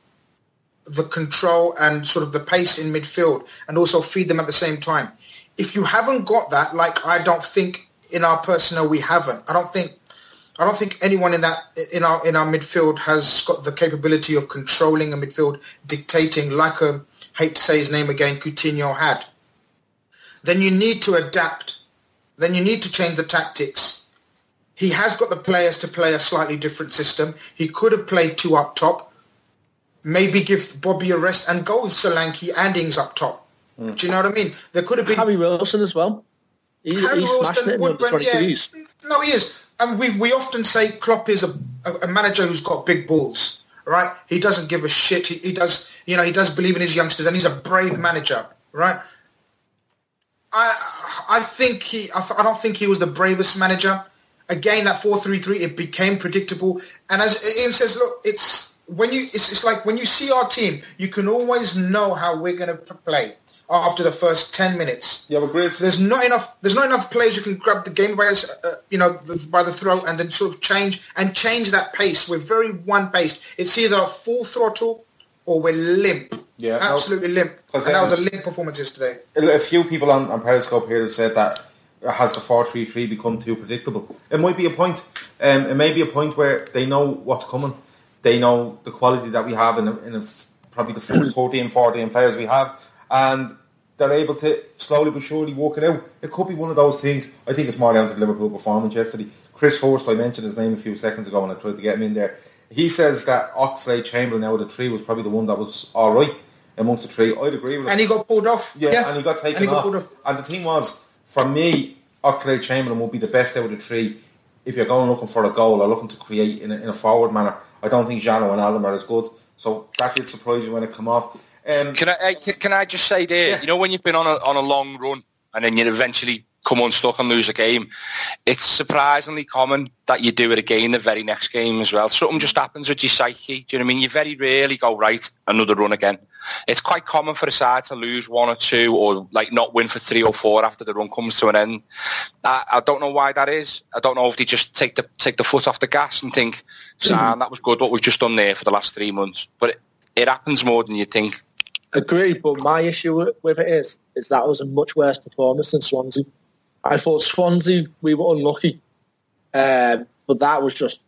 the control and sort of the pace in midfield and also feed them at the same time. If you haven't got that, like I don't think in our personnel we haven't. I don't think I don't think anyone in that in our in our midfield has got the capability of controlling a midfield, dictating like a hate to say his name again, Coutinho had. Then you need to adapt. Then you need to change the tactics. He has got the players to play a slightly different system. He could have played two up top. Maybe give Bobby a rest and go with Solanke and Ings up top. Hmm. Do you know what I mean? There could have been
Harry Wilson as well. He,
Harry
he's smashed
Wilson
it in under
Woodburn, yeah. No, he is. And we we often say Klopp is a, a, a manager who's got big balls, right? He doesn't give a shit. He, he does, you know, he does believe in his youngsters, and he's a brave manager, right? I I think he. I, th- I don't think he was the bravest manager. Again, that four three three, it became predictable. And as Ian says, look, it's when you it's, it's like when you see our team, you can always know how we're going to play after the first ten minutes.
Yeah, but Grace,
There's not enough. There's not enough players who can grab the game by uh, you know, by the throat and then sort of change and change that pace. We're very one paced. It's either full throttle or we're limp.
Yeah, no.
absolutely limp. And that was a limp performance yesterday.
a a few people on, on Periscope here have said that has the 4-3-3 become too predictable? It might be a point. Um, it may be a point where they know what's coming. They know the quality that we have in, a, in a probably the first 14, 14 players we have. And they're able to slowly but surely work it out. It could be one of those things. I think it's more down to the Liverpool performance yesterday. Chris Horst, I mentioned his name a few seconds ago when I tried to get him in there. He says that Oxlade Chamberlain out of the three was probably the one that was all right amongst the three. I'd agree with him.
And he got pulled off.
Yeah, and he got taken
And he got
off.
off.
And the thing was, for me, Oxlade Chamberlain will be the best out of the three if you're going looking for a goal or looking to create in a, in a forward manner. I don't think Jano and Adam are as good. So that did surprise me when it come off. Um,
Can I can- I just say there? You know when you've been on a on a long run and then you eventually come unstuck and lose a game, it's surprisingly common that you do it again the very next game as well. Something just happens with your psyche. Do you know what I mean? You very rarely go right another run again. It's quite common for a side to lose one or two or like not win for three or four after the run comes to an end. I, I don't know why that is. I don't know if they just take the take the foot off the gas and think, "Sam, that was good what we've just done there for the last three months." But it, it happens more than you think.
Agree, but my issue with, with it is, is that was a much worse performance than Swansea. I thought Swansea, we were unlucky, um, but that was just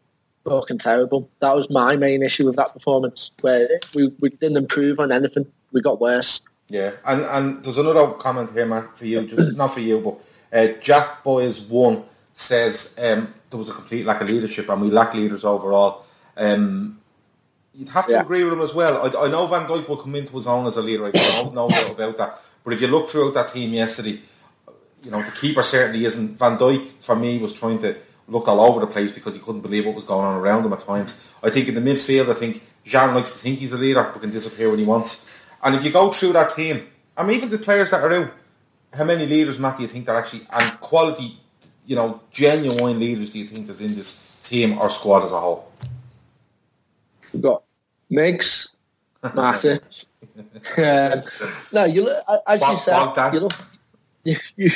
fucking terrible. That was my main issue with that performance, where we, we didn't improve on anything. We got worse.
yeah, and, and there's another comment here, man, for you. Just not for you, but uh, Jack Boys one says um, there was a complete lack of leadership and we lack leaders overall. Um, you'd have to
Yeah.
agree with him as well. I, I know Van Dijk will come into his own as a leader. I don't know about that. But if you look throughout that team yesterday, you know the keeper certainly isn't. Van Dijk for me was trying to look all over the place because he couldn't believe what was going on around him at times. I think in the midfield, I think Jean likes to think he's a leader but can disappear when he wants. And if you go through that team, I mean even the players that are out, how many leaders, Matt, do you think that actually and quality, you know, genuine leaders do you think that's in this team or squad as a whole?
We've got Miggs, Matip. um, no, you look, as you
Bog-
said, you look. You, you,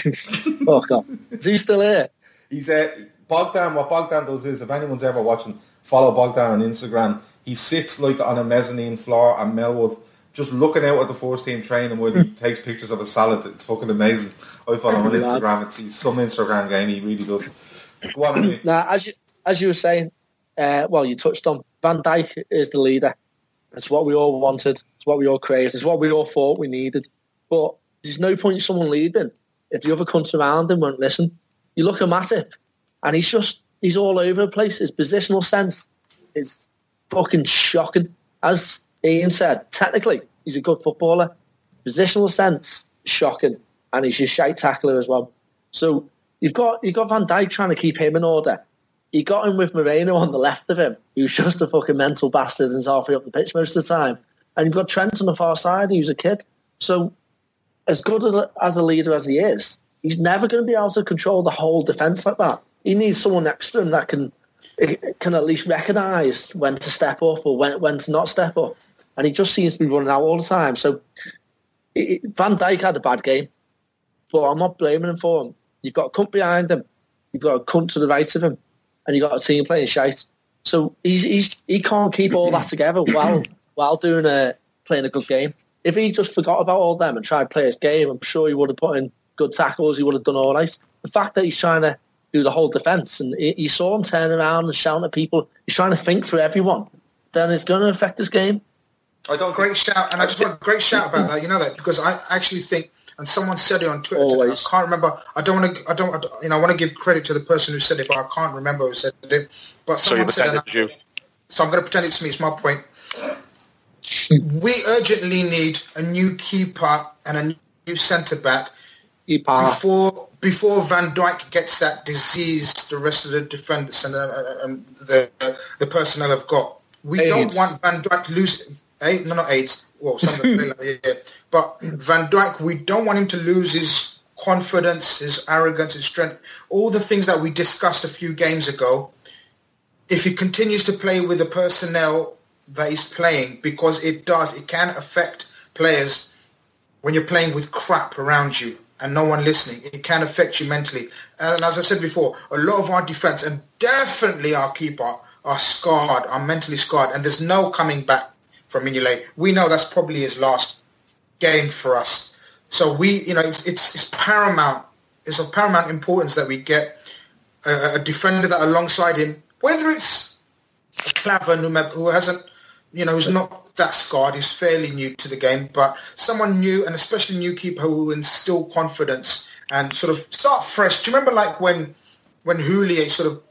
oh God, is he still here?
He's uh, Bogdan. What Bogdan does is, if anyone's ever watching, follow Bogdan on Instagram. He sits like on a mezzanine floor at Melwood, just looking out at the first team training while he takes pictures of a salad. It's fucking amazing. I follow him on Instagram. It's he's some Instagram game. He really does. Go on.
Now, as you as you were saying, uh, well, you touched on Van Dijk is the leader. It's what we all wanted. It's what we all craved. It's what we all thought we needed. But there's no point in someone leading if the other cunts around him won't listen. You look at Matip, and he's just he's all over the place. His positional sense is fucking shocking. As Ian said, technically he's a good footballer. Positional sense, shocking, and he's a shite tackler as well. So you've got you've got Van Dijk trying to keep him in order. He got him with Moreno on the left of him, who's just a fucking mental bastard and's halfway up the pitch most of the time. And you've got Trent on the far side, who's a kid. So as good as as a leader as he is, he's never going to be able to control the whole defence like that. He needs someone next to him that can eh, can at least recognise when to step up or when when to not step up. And he just seems to be running out all the time. So it- Van Dijk had a bad game, but I'm not blaming him for him. You've got a cunt behind him, you've got a cunt to the right of him, and you've got a team playing shite. So he's, he's he can't keep all that together while while doing a playing a good game. If he just forgot about all them and tried to play his game, I'm sure he would have put in good tackles. He would have done all right. The fact that he's trying to do the whole defence and you saw him turn around and shouting at people, he's trying to think for everyone. Then it's going to affect his game.
I don't
Great shout, and I just want a great shout about that. You know that because I actually think, and someone said it on Twitter. Today, I can't remember. I don't want to. I don't. You know, I want to give credit to the person who said it, but I can't remember who said it. But
So you
someone said,
it. you.
so I'm going to pretend it's me. It's my point. We urgently need a new keeper and a new centre back Before before Van Dijk gets that disease. The rest of the defenders and, uh, and the the personnel have got. We
AIDS.
don't want Van to lose. Eh? No, not AIDS. Well, some of them play like that, yeah. But Van Dijk, we don't want him to lose his confidence, his arrogance, his strength, all the things that we discussed a few games ago. If he continues to play with the personnel that he's playing, because it does, it can affect players when you're playing with crap around you and no one listening, it can affect you mentally. And as I've said before, a lot of our defense and definitely our keeper are scarred, are mentally scarred, and there's no coming back from Mignolet. We know that's probably his last game for us. So we, you know, it's it's, it's paramount. It's of paramount importance that we get a, a defender that alongside him, whether it's a Klavan who hasn't, you know, who's not that scarred, he's fairly new to the game, but someone new and especially new keeper who instill confidence and sort of start fresh. Do you remember like when when Houllier sort of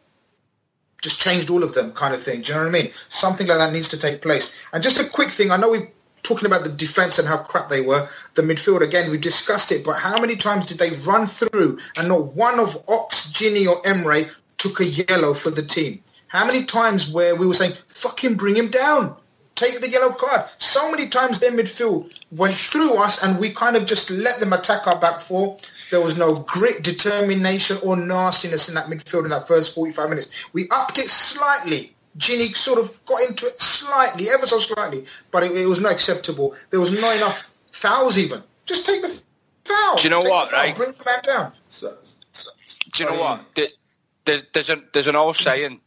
just changed all of them kind of thing? Do you know what I mean? Something like that needs to take place. And just a quick thing, I know we're talking about the defence and how crap they were. The midfield, again, we discussed it, but how many times did they run through and not one of Ox, Gini or Emre took a yellow for the team? How many times where we were saying, fucking bring him down? Take the yellow card. So many times their midfield went through us and we kind of just let them attack our back four. There was no grit, determination or nastiness in that midfield in that first 45 minutes. We upped it slightly. Gini sort of got into it slightly, ever so slightly, but it, it was not acceptable. There was not enough fouls even. Just take the foul.
Do you know
Take
what, right?
Bring the man down.
So,
Do you know what? There- There's, there's, a, there's an old saying,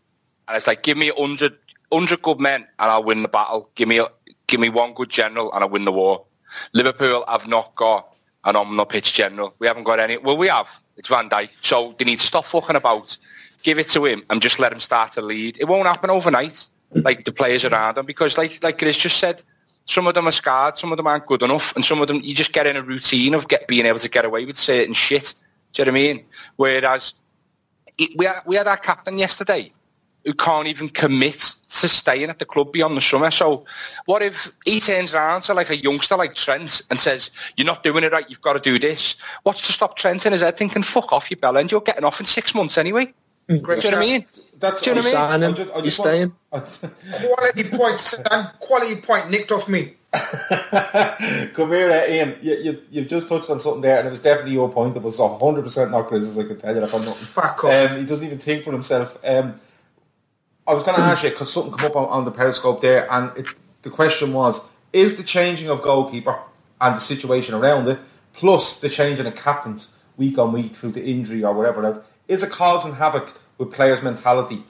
and it's like, give me 100, 100 good men and I'll win the battle. Give me, give me one good general and I'll win the war. Liverpool have not got an pitch general. We haven't got any. Well, we have. It's Van Dijk. So they need to stop fucking about. Give it to him and just let him start to lead. It won't happen overnight, like the players around him, because like like Chris just said, some of them are scarred, some of them aren't good enough, and some of them you just get in a routine of get being able to get away with certain shit. Do you know what I mean? Whereas he, we had, we had our captain yesterday who can't even commit to staying at the club beyond the summer. So what if he turns around to like a youngster like Trent and says, you're not doing it right, you've got to do this. What's to stop Trent in his head thinking, fuck off, you bell end, you're getting off in six months anyway.
Great
Do you know what I mean?
That's
Do you know what I mean?
Signing,
I just- I
you're
just
staying.
Quality point, son. Quality point nicked off me.
Come here, uh, Ian. You, you, you've just touched on something there, and it was definitely your point. It was 100% not Chris's, I can tell you that. I'm not.
Fuck off.
Um, he doesn't even think for himself. Um, I was going to ask you, because something come up on, on the Periscope there, and it, the question was, is the changing of goalkeeper and the situation around it, plus the changing of captains week on week through the injury or whatever else, is it causing havoc with players' mentality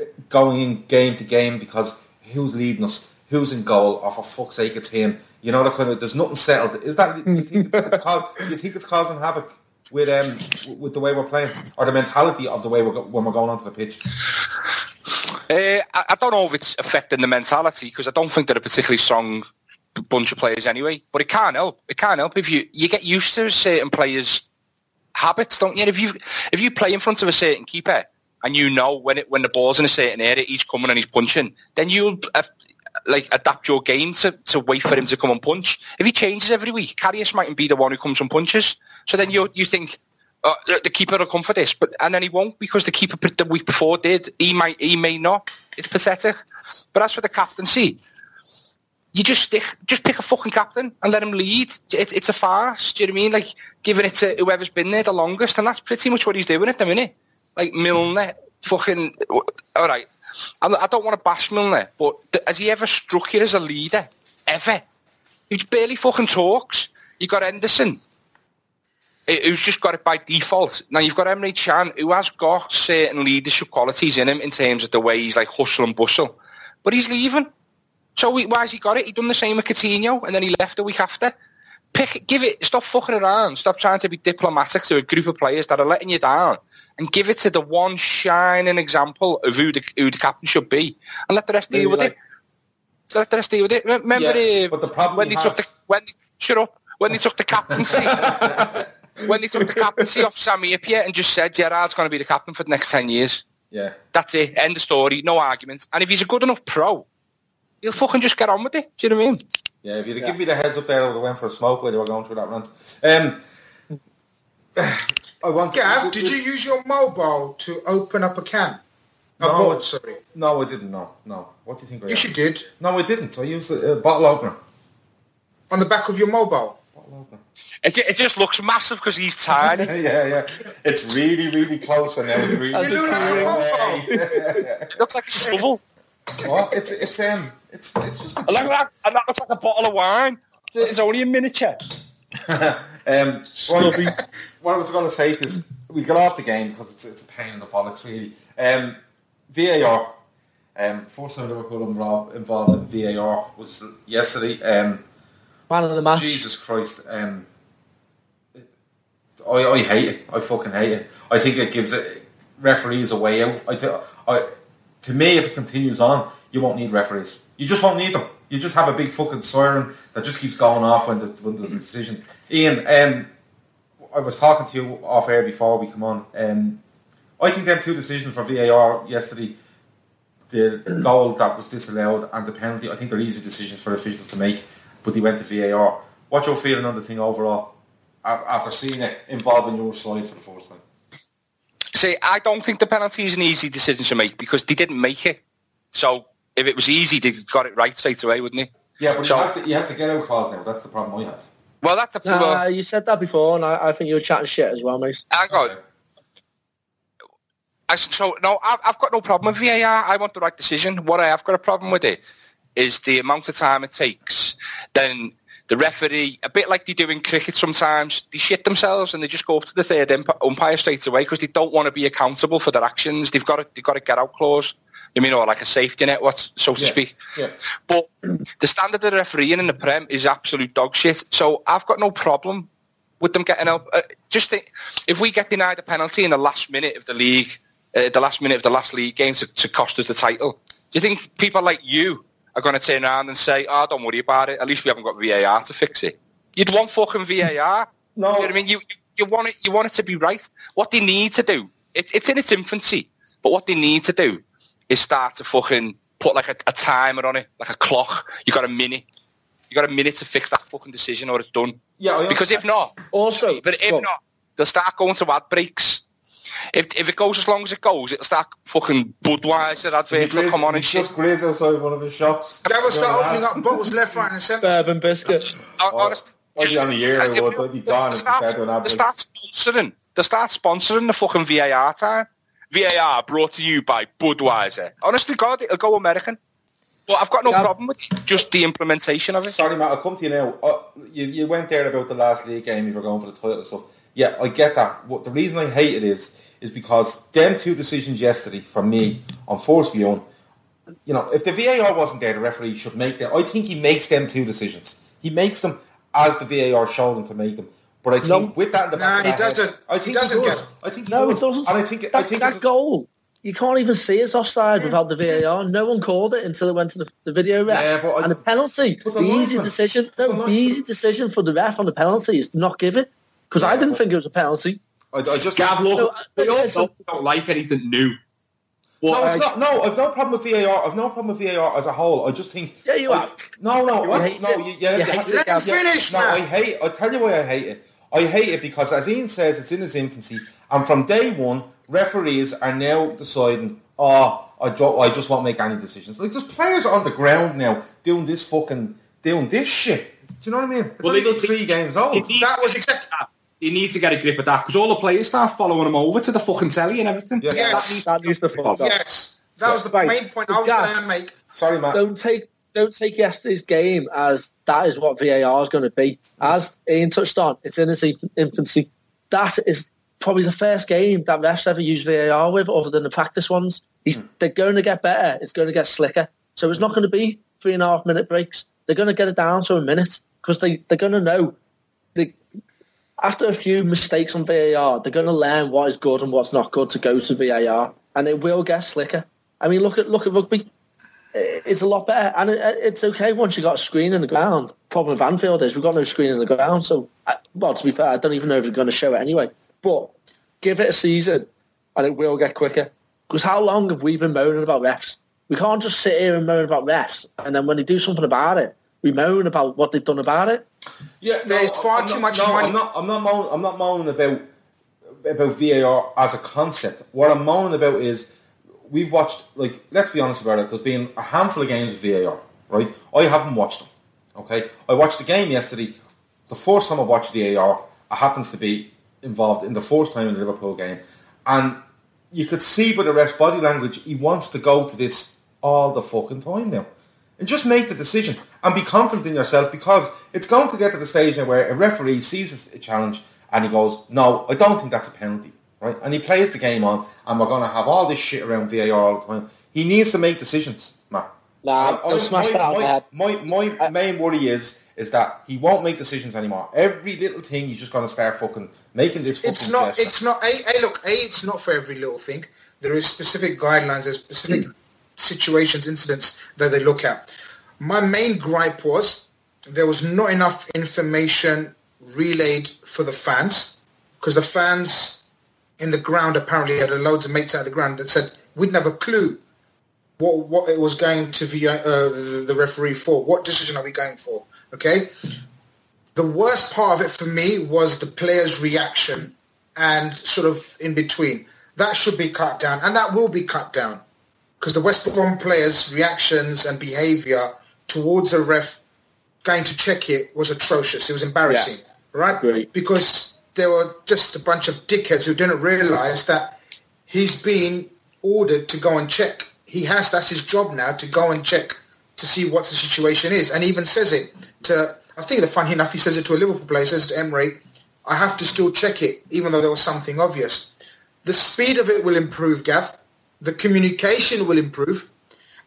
uh, going in game to game because who's leading us, who's in goal, or for fuck's sake, it's him. You know, that kind of, there's nothing settled. Is that, you think it's, it's cau- you think it's causing havoc with um with the way we're playing, or the mentality of the way we're when we're going onto the pitch?
Uh, I, I don't know if it's affecting the mentality because I don't think they're a particularly strong bunch of players anyway. But it can't help. It can't help if you you get used to a certain players' habits, don't you? And if you if you play in front of a certain keeper and you know when it when the ball's in a certain area, he's coming and he's punching, then you'll uh, like adapt your game to, to wait for him to come and punch. If he changes every week, Karius mightn't be the one who comes and punches. So then you you think. Uh, the keeper will come for this, but and then he won't because the keeper the week before did. He might, he may not. It's pathetic. But as for the captaincy, you just stick, just pick a fucking captain and let him lead. It, it's a farce. Do you know what I mean? Like giving it to whoever's been there the longest, and that's pretty much what he's doing at the minute. Like Milner, fucking all right. I'm, I don't want to bash Milner, but has he ever struck you as a leader? Ever? He barely fucking talks. You got Henderson, who's just got it by default. Now you've got Emre Can, who has got certain leadership qualities in him in terms of the way he's like hustle and bustle, but he's leaving. So we, why has he got it? He done the same with Coutinho, and then he left a week after. Pick, give it. Stop fucking around. Stop trying to be diplomatic to a group of players that are letting you down, and give it to the one shining example of who the who the captain should be, and let the rest deal
Maybe
with
like-
it. Let the rest deal with it. Remember,
Yeah,
uh,
but the problem
when
he
they took the
has-
when shut up when they took the captaincy. when they took the captaincy off Sami Hyypiä and just said Gerrard's going to be the captain for the next 10 years.
Yeah.
That's it. End of story. No arguments. And if he's a good enough pro, he'll fucking just get on with it. Do you know what I mean?
Yeah, if you'd have given me the heads up there, I would have went for a smoke while they were going through that rant. Um, I want
Gav, did you use your mobile to open up a can? A
No.
bottle, sorry.
No, I didn't. No, no. What do you think? I
Yes,
am?
you did.
No, I didn't. I used a, a bottle opener.
On the back of your mobile.
Bottle opener.
It, it just looks massive because he's tiny.
yeah, yeah. It's really, really close, and now it's really.
You look like a
it looks like a shovel.
what? It's it's um it's it's just.
And, like that, and that looks like a bottle of wine. It's only a miniature.
Um, what, what I was going to say is we got off the game because it's, it's a pain in the bollocks, really. Um, VAR. Um, first time Liverpool involved, involved in VAR was yesterday. Um,
Man of the match.
Jesus Christ. Um, I, I hate it. I fucking hate it. I think it gives it referees a way out. I, I, to me, if it continues on, you won't need referees. You just won't need them. You just have a big fucking siren that just keeps going off when, the, when there's a decision. Ian, um, I was talking to you off air before we come on. Um, I think them two decisions for VAR yesterday, the goal that was disallowed and the penalty, I think they're easy decisions for officials to make, but they went to VAR. What's your feeling on the thing overall after seeing it involving your side for the first time?
See, I don't think the penalty is an easy decision to make because they didn't make it. So if it was easy, they got it right straight away, wouldn't he?
Yeah, but
So-
he, has to, he has to get out clause now. That's the problem I have.
Well, that's the
Nah,
well,
you said that before, and I, I think you were chatting shit as well, mate.
hang on. I, so no, I've, I've got no problem with VAR. I want the right decision. What I have got a problem with it is the amount of time it takes. Then the referee, a bit like they do in cricket sometimes, they shit themselves and they just go up to the third ump- umpire straight away because they don't want to be accountable for their actions. They've got a, they've got a get out clause. You mean, or like a safety net, what so to
Yeah,
speak.
yeah.
But the standard of refereeing in the Prem is absolute dog shit. So I've got no problem with them getting out. Uh, just think, if we get denied a penalty in the last minute of the league, uh, the last minute of the last league game to, to cost us the title, do you think people like you are going to turn around and say, "Oh, don't worry about it. At least we haven't got VAR to fix it." You'd want fucking VAR.
No.
you know what I mean. You you want it. You want it to be right. What they need to do it, it's in its infancy. But what they need to do is start to fucking put like a, a timer on it, like a clock. You got a minute. You got a minute to fix that fucking decision, or it's done.
Yeah, oh,
Because if not,
Also,
but if not, they'll start going to ad breaks. If if it goes as long as it goes, it'll start fucking Budweiser adverts will come on and
He
shit.
just grazed outside one of his shops.
They will start opening up bottles left, right, and centre.
bourbon biscuit.
Hon- honest-
I'd on the air, I
If-
would. Gone
they start,
they
they
adverts.
start sponsoring. They start sponsoring the fucking VAR time. VAR brought to you by Budweiser. Honestly, God, it'll go American. But I've got no
Yeah.
problem with it. Just the implementation of it.
Sorry, Matt, I'll come to you now. Uh, you, you went there about the last league game, you were going for the title and stuff. Yeah, I get that. What The reason I hate it is, is because them two decisions yesterday from me on force viewing, you know, if the VAR wasn't there, the referee should make them. I think he makes them two decisions. He makes them as the VAR showed him to make them. But I think
No.
with that in the
Nah,
back of
he doesn't.
I think he,
doesn't
does.
get-
I think he
No, it
does.
doesn't.
And I think, I
that,
think
that
it's-
goal, you can't even see it's offside without the VAR. No one called it until it went to the, the video ref.
Yeah, but I-
and the penalty, the,
the
easy decision,
the
no, the
linesman-
easy decision for the ref on the penalty is to not give it. Because I didn't
but-
think it was a penalty.
I, I just
Gav, look,
No, uh,
we all
listen.
know don't like anything new. But
No, it's
I-
not. No, I've no problem with VAR. I've no problem with VAR as a whole. I just think.
Yeah, you
I- No, no,
You
I,
hate
no.
it.
You, yeah,
You
you
hate it,
Let
yeah,
finish,
No,
man.
I hate. I tell you why I hate it. I hate it because, as Ian says, it's in its infancy, and from day one, referees are now deciding. Oh, I don't. I just won't make any decisions. Like there's players on the ground now doing this fucking doing this shit. Do you know what I mean? It's
Well,
only
they don't-
three games old.
That was exactly.
He needs to get a grip of that because all the players start following him over to the fucking telly and everything.
Yeah.
Yes.
That needs to fuck.
Yes, that was the
Right.
main point I was
Gav.
going to make.
Sorry, Matt.
Don't take don't take yesterday's game as that is what VAR is going to be. As Ian touched on, it's in its infancy. That is probably the first game that refs ever use VAR with, other than the practice ones. He's, hmm. They're going to get better. It's going to get slicker. So it's not going to be three and a half minute breaks. They're going to get it down to a minute because they, they're going to know. They, after a few mistakes on VAR, they're going to learn what is good and what's not good to go to VAR, and it will get slicker. I mean, look at look at rugby it's a lot better, and it, it's okay once you got a screen in the ground. Problem with Anfield is we've got no screen in the ground, so well, to be fair, I don't even know if they're going to show it anyway. But give it a season, and it will get quicker. Because how long have we been moaning about refs? We can't just sit here and moan about refs, and then when they do something about it, we moan about what they've done about it.
Yeah,
There's far
I'm
too
not-
much
no,
money.
I'm not. I'm not moaning. I'm not moaning about about VAR as a concept. What I'm moaning about is we've watched. Like, let's be honest about it. There's been a handful of games of VAR. Right? I haven't watched them. Okay, I watched the game yesterday. The first time I watched VAR, I happens to be involved in the first time in the Liverpool game, and you could see by the ref's body language he wants to go to this all the fucking time now. And just make the decision and be confident in yourself because it's going to get to the stage now where a referee sees a challenge and he goes, no, I don't think that's a penalty, right? And he plays the game on and we're going to have all this shit around VAR all the time. He needs to make decisions, Matt.
Nah,
I-
don't
I-
smash
my,
that on
my,
the head.
my, my main worry is is that he won't make decisions anymore. Every little thing he's just going to start fucking making this fucking
It's not.
gesture.
It's not. A, a look. A. It's not for every little thing. There is specific guidelines. There's specific mm. Situations, incidents that they look at. My main gripe was there was not enough information relayed for the fans because the fans in the ground apparently had loads of mates out of the ground that said we didn't have a clue what what it was going to be uh, the, the referee for. What decision are we going for? Okay. The worst part of it for me was the players' reaction and sort of in between. That should be cut down, and that will be cut down because the West Brom players' reactions and behaviour towards the ref going to check it was atrocious. It was embarrassing, right?
Great.
Because there were just a bunch of dickheads who didn't realise that he's been ordered to go and check. He has that's his job now to go and check to see what the situation is, and he even says it to. I think the funny enough, he says it to a Liverpool player. He says to Emre, "I have to still check it, even though there was something obvious." The speed of it will improve, Gav. The communication will improve,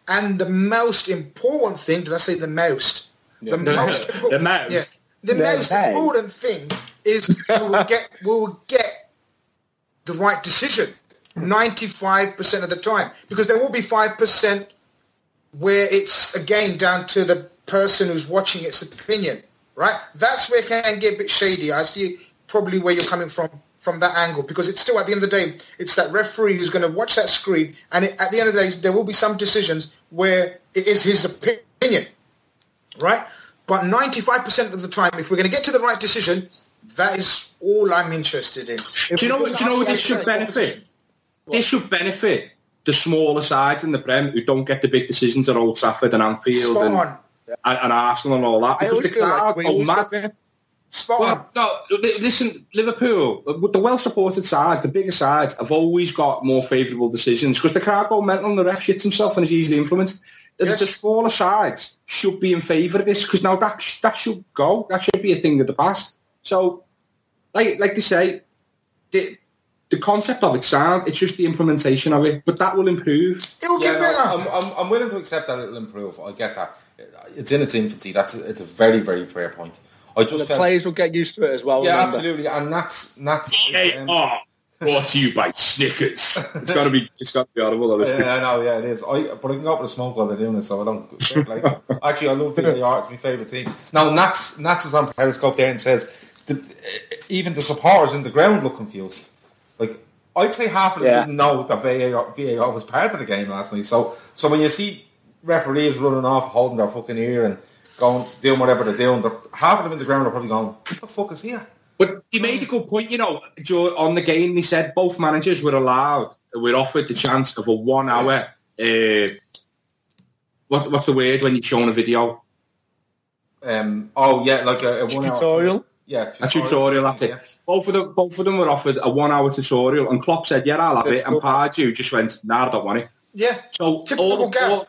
and the most important thing. Did I say the most? The most.
The most.
Yeah. The
The
most
most.
important thing is we will get we will get the right decision 95% of the time because there will be 5% where it's again down to the person who's watching its opinion right that's where it can get a bit shady i see probably where you're coming from from that angle because it's still at the end of the day, it's that referee who's going to watch that screen, and it, at the end of the day, there will be some decisions where it is his opinion, right? But 95% of the time, if we're going to get to the right decision, that is all I'm interested in. If
Do you know what? Do you know what this should benefit? This should benefit the smaller sides in the Prem who don't get the big decisions at Old Trafford and Anfield
Spot
and,
on.
and, and Arsenal and all that because
always
the
feel like
crowd go
always
mad.
Get
Spot on.
Well, no, listen, Liverpool, uh, with the well-supported sides, the bigger sides, have always got more favourable decisions because the crowd go mental and the ref shits himself and is easily influenced. The-
Yes.
The smaller sides should be in favour of this because now that that should go. That should be a thing of the past. So, like like they say, the, the concept of it sound. It's just the implementation of it, but that will improve.
It will
Yeah,
get
no,
better.
I'm, I'm, I'm willing to accept that it'll improve. I get that. It's in its infancy. That's a, it's a very, very fair point. I just
The
felt,
players will get used to it as well.
yeah,
remember.
absolutely, and that's that's. um,
oh, brought to you by Snickers. It's got to be. It's got to be audible. obviously.
Yeah, I know, yeah, it is. I, but I can go up with a smoke while they're doing it, so I don't. Like, actually, I love VAR. It's my favourite team. Now, Nats, Nats is on Periscope there and says the, even the supporters in the ground look confused. Like, I'd say half of them
Yeah.
didn't know that VAR, VAR was part of the game last night. So, so when you see referees running off, holding their fucking ear and going, doing whatever they're doing, they're, half of them in the ground are probably going, "What the fuck is here?"
But he made a good point, you know, Joe, on the game. He said both managers were allowed, were offered the chance of a one-hour. Uh, what, what's the word when you're showing a video?
Um, oh yeah, like a, a one hour
Tutorial?
Yeah,
A tutorial. That's it.
Yeah.
Both of them, both of them were offered a one-hour tutorial, and Klopp said, "Yeah, I'll have it." And Pardew just went, "Nah, I don't want it."
Yeah.
So
Typical
all,
Gav.
all-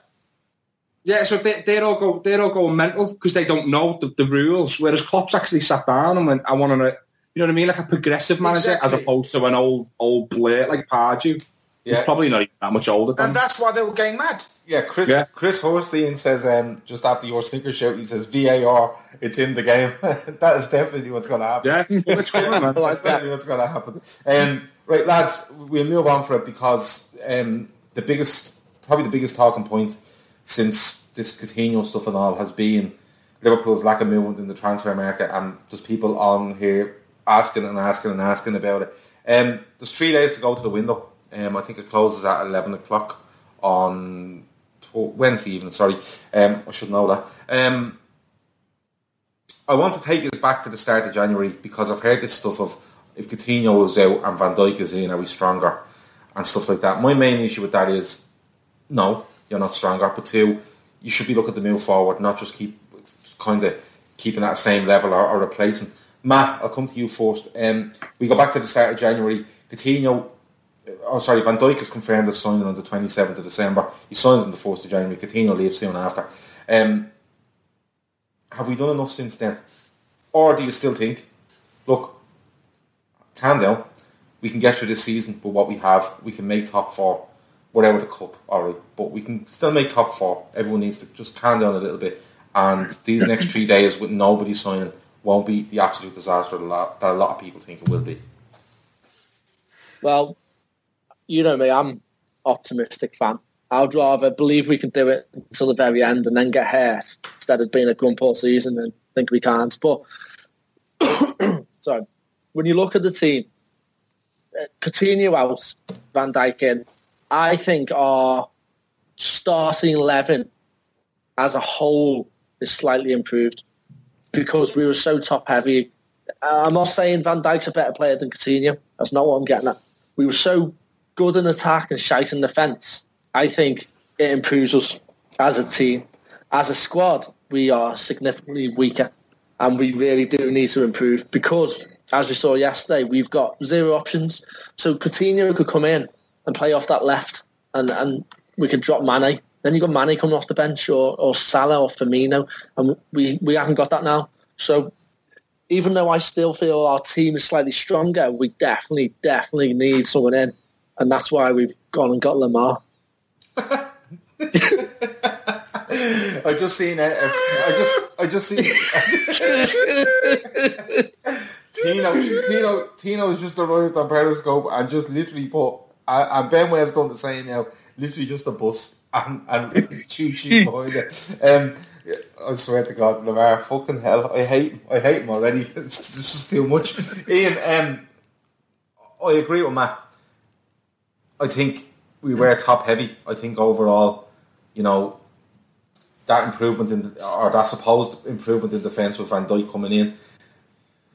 yeah, so they, they're all go they're all going mental because they don't know the, the rules. Whereas Klopp's actually sat down and went, "I want to," you know what I mean, like a progressive manager
Exactly.
as opposed to an old old blur like Pardew.
Yeah.
He's probably not even that much older than.
And that's why they were getting mad.
Yeah, Chris
Yeah.
Chris Horstein says um, just after your sneaker show, he says VAR, it's in the game. that is definitely what's going to happen.
yeah, it's, it's coming, man.
That's definitely what's going to happen. Um, right, lads, we'll move on for it because um, the biggest, probably the biggest talking point since this Coutinho stuff and all has been Liverpool's lack of movement in the transfer market, and there's people on here asking and asking and asking about it. Um, there's three days to go to the window. Um, I think it closes at eleven o'clock on Wednesday evening. Sorry, um, I should know that. Um, I want to take us back to the start of January because I've heard this stuff of if Coutinho is out and Van Dijk is in, are we stronger and stuff like that. My main issue with that is no, you're not stronger. But two, you should be looking to move forward, not just keep kind of keeping at the same level or, or replacing. Matt, I'll come to you first. Um, we go back to the start of January. Coutinho, oh sorry, Van Dijk is confirmed as signing on the 27th of December. He signs on the 4th of January. Coutinho leaves soon after. Um, have we done enough since then? Or do you still think, look, calm down, we can get through this season with what we have, we can make top four, whatever the cup, alright, but we can still make top four. Everyone needs to just calm down a little bit. And these next three days with nobody signing won't be the absolute disaster that a lot, that a lot of people think it will be.
Well, you know me, I'm optimistic fan. I'd rather believe we can do it until the very end and then get hurt instead of being a grump all season and think we can't. But sorry, when you look at the team, uh, Coutinho out, Van Dijk in, I think our starting eleven as a whole is slightly improved because we were so top heavy. Uh, I'm not saying Van Dijk's a better player than Coutinho. That's not what I'm getting at. We were so good in attack and shite in defence. I think it improves us as a team. As a squad, we are significantly weaker and we really do need to improve because, as we saw yesterday, we've got zero options. So Coutinho could come in and play off that left and, and we could drop Mane. Then you've got Mane coming off the bench or, or Salah or Firmino and we, we haven't got that now. So even though I still feel our team is slightly stronger, we definitely, definitely need someone in. And that's why we've gone and got Lemar.
I just seen it. I just, I just seen. Tino, Tino, Tino's just arrived on Periscope and just literally put, and Ben Webb's done the same now. Literally just a bus and and choo choo behind it. Um, I swear to God, Lemar, fucking hell, I hate him. I hate him already. It's just too much. Ian, um, I agree with Matt. I think we were top heavy. I think overall, you know, that improvement in the, or that supposed improvement in defence with Van Dijk coming in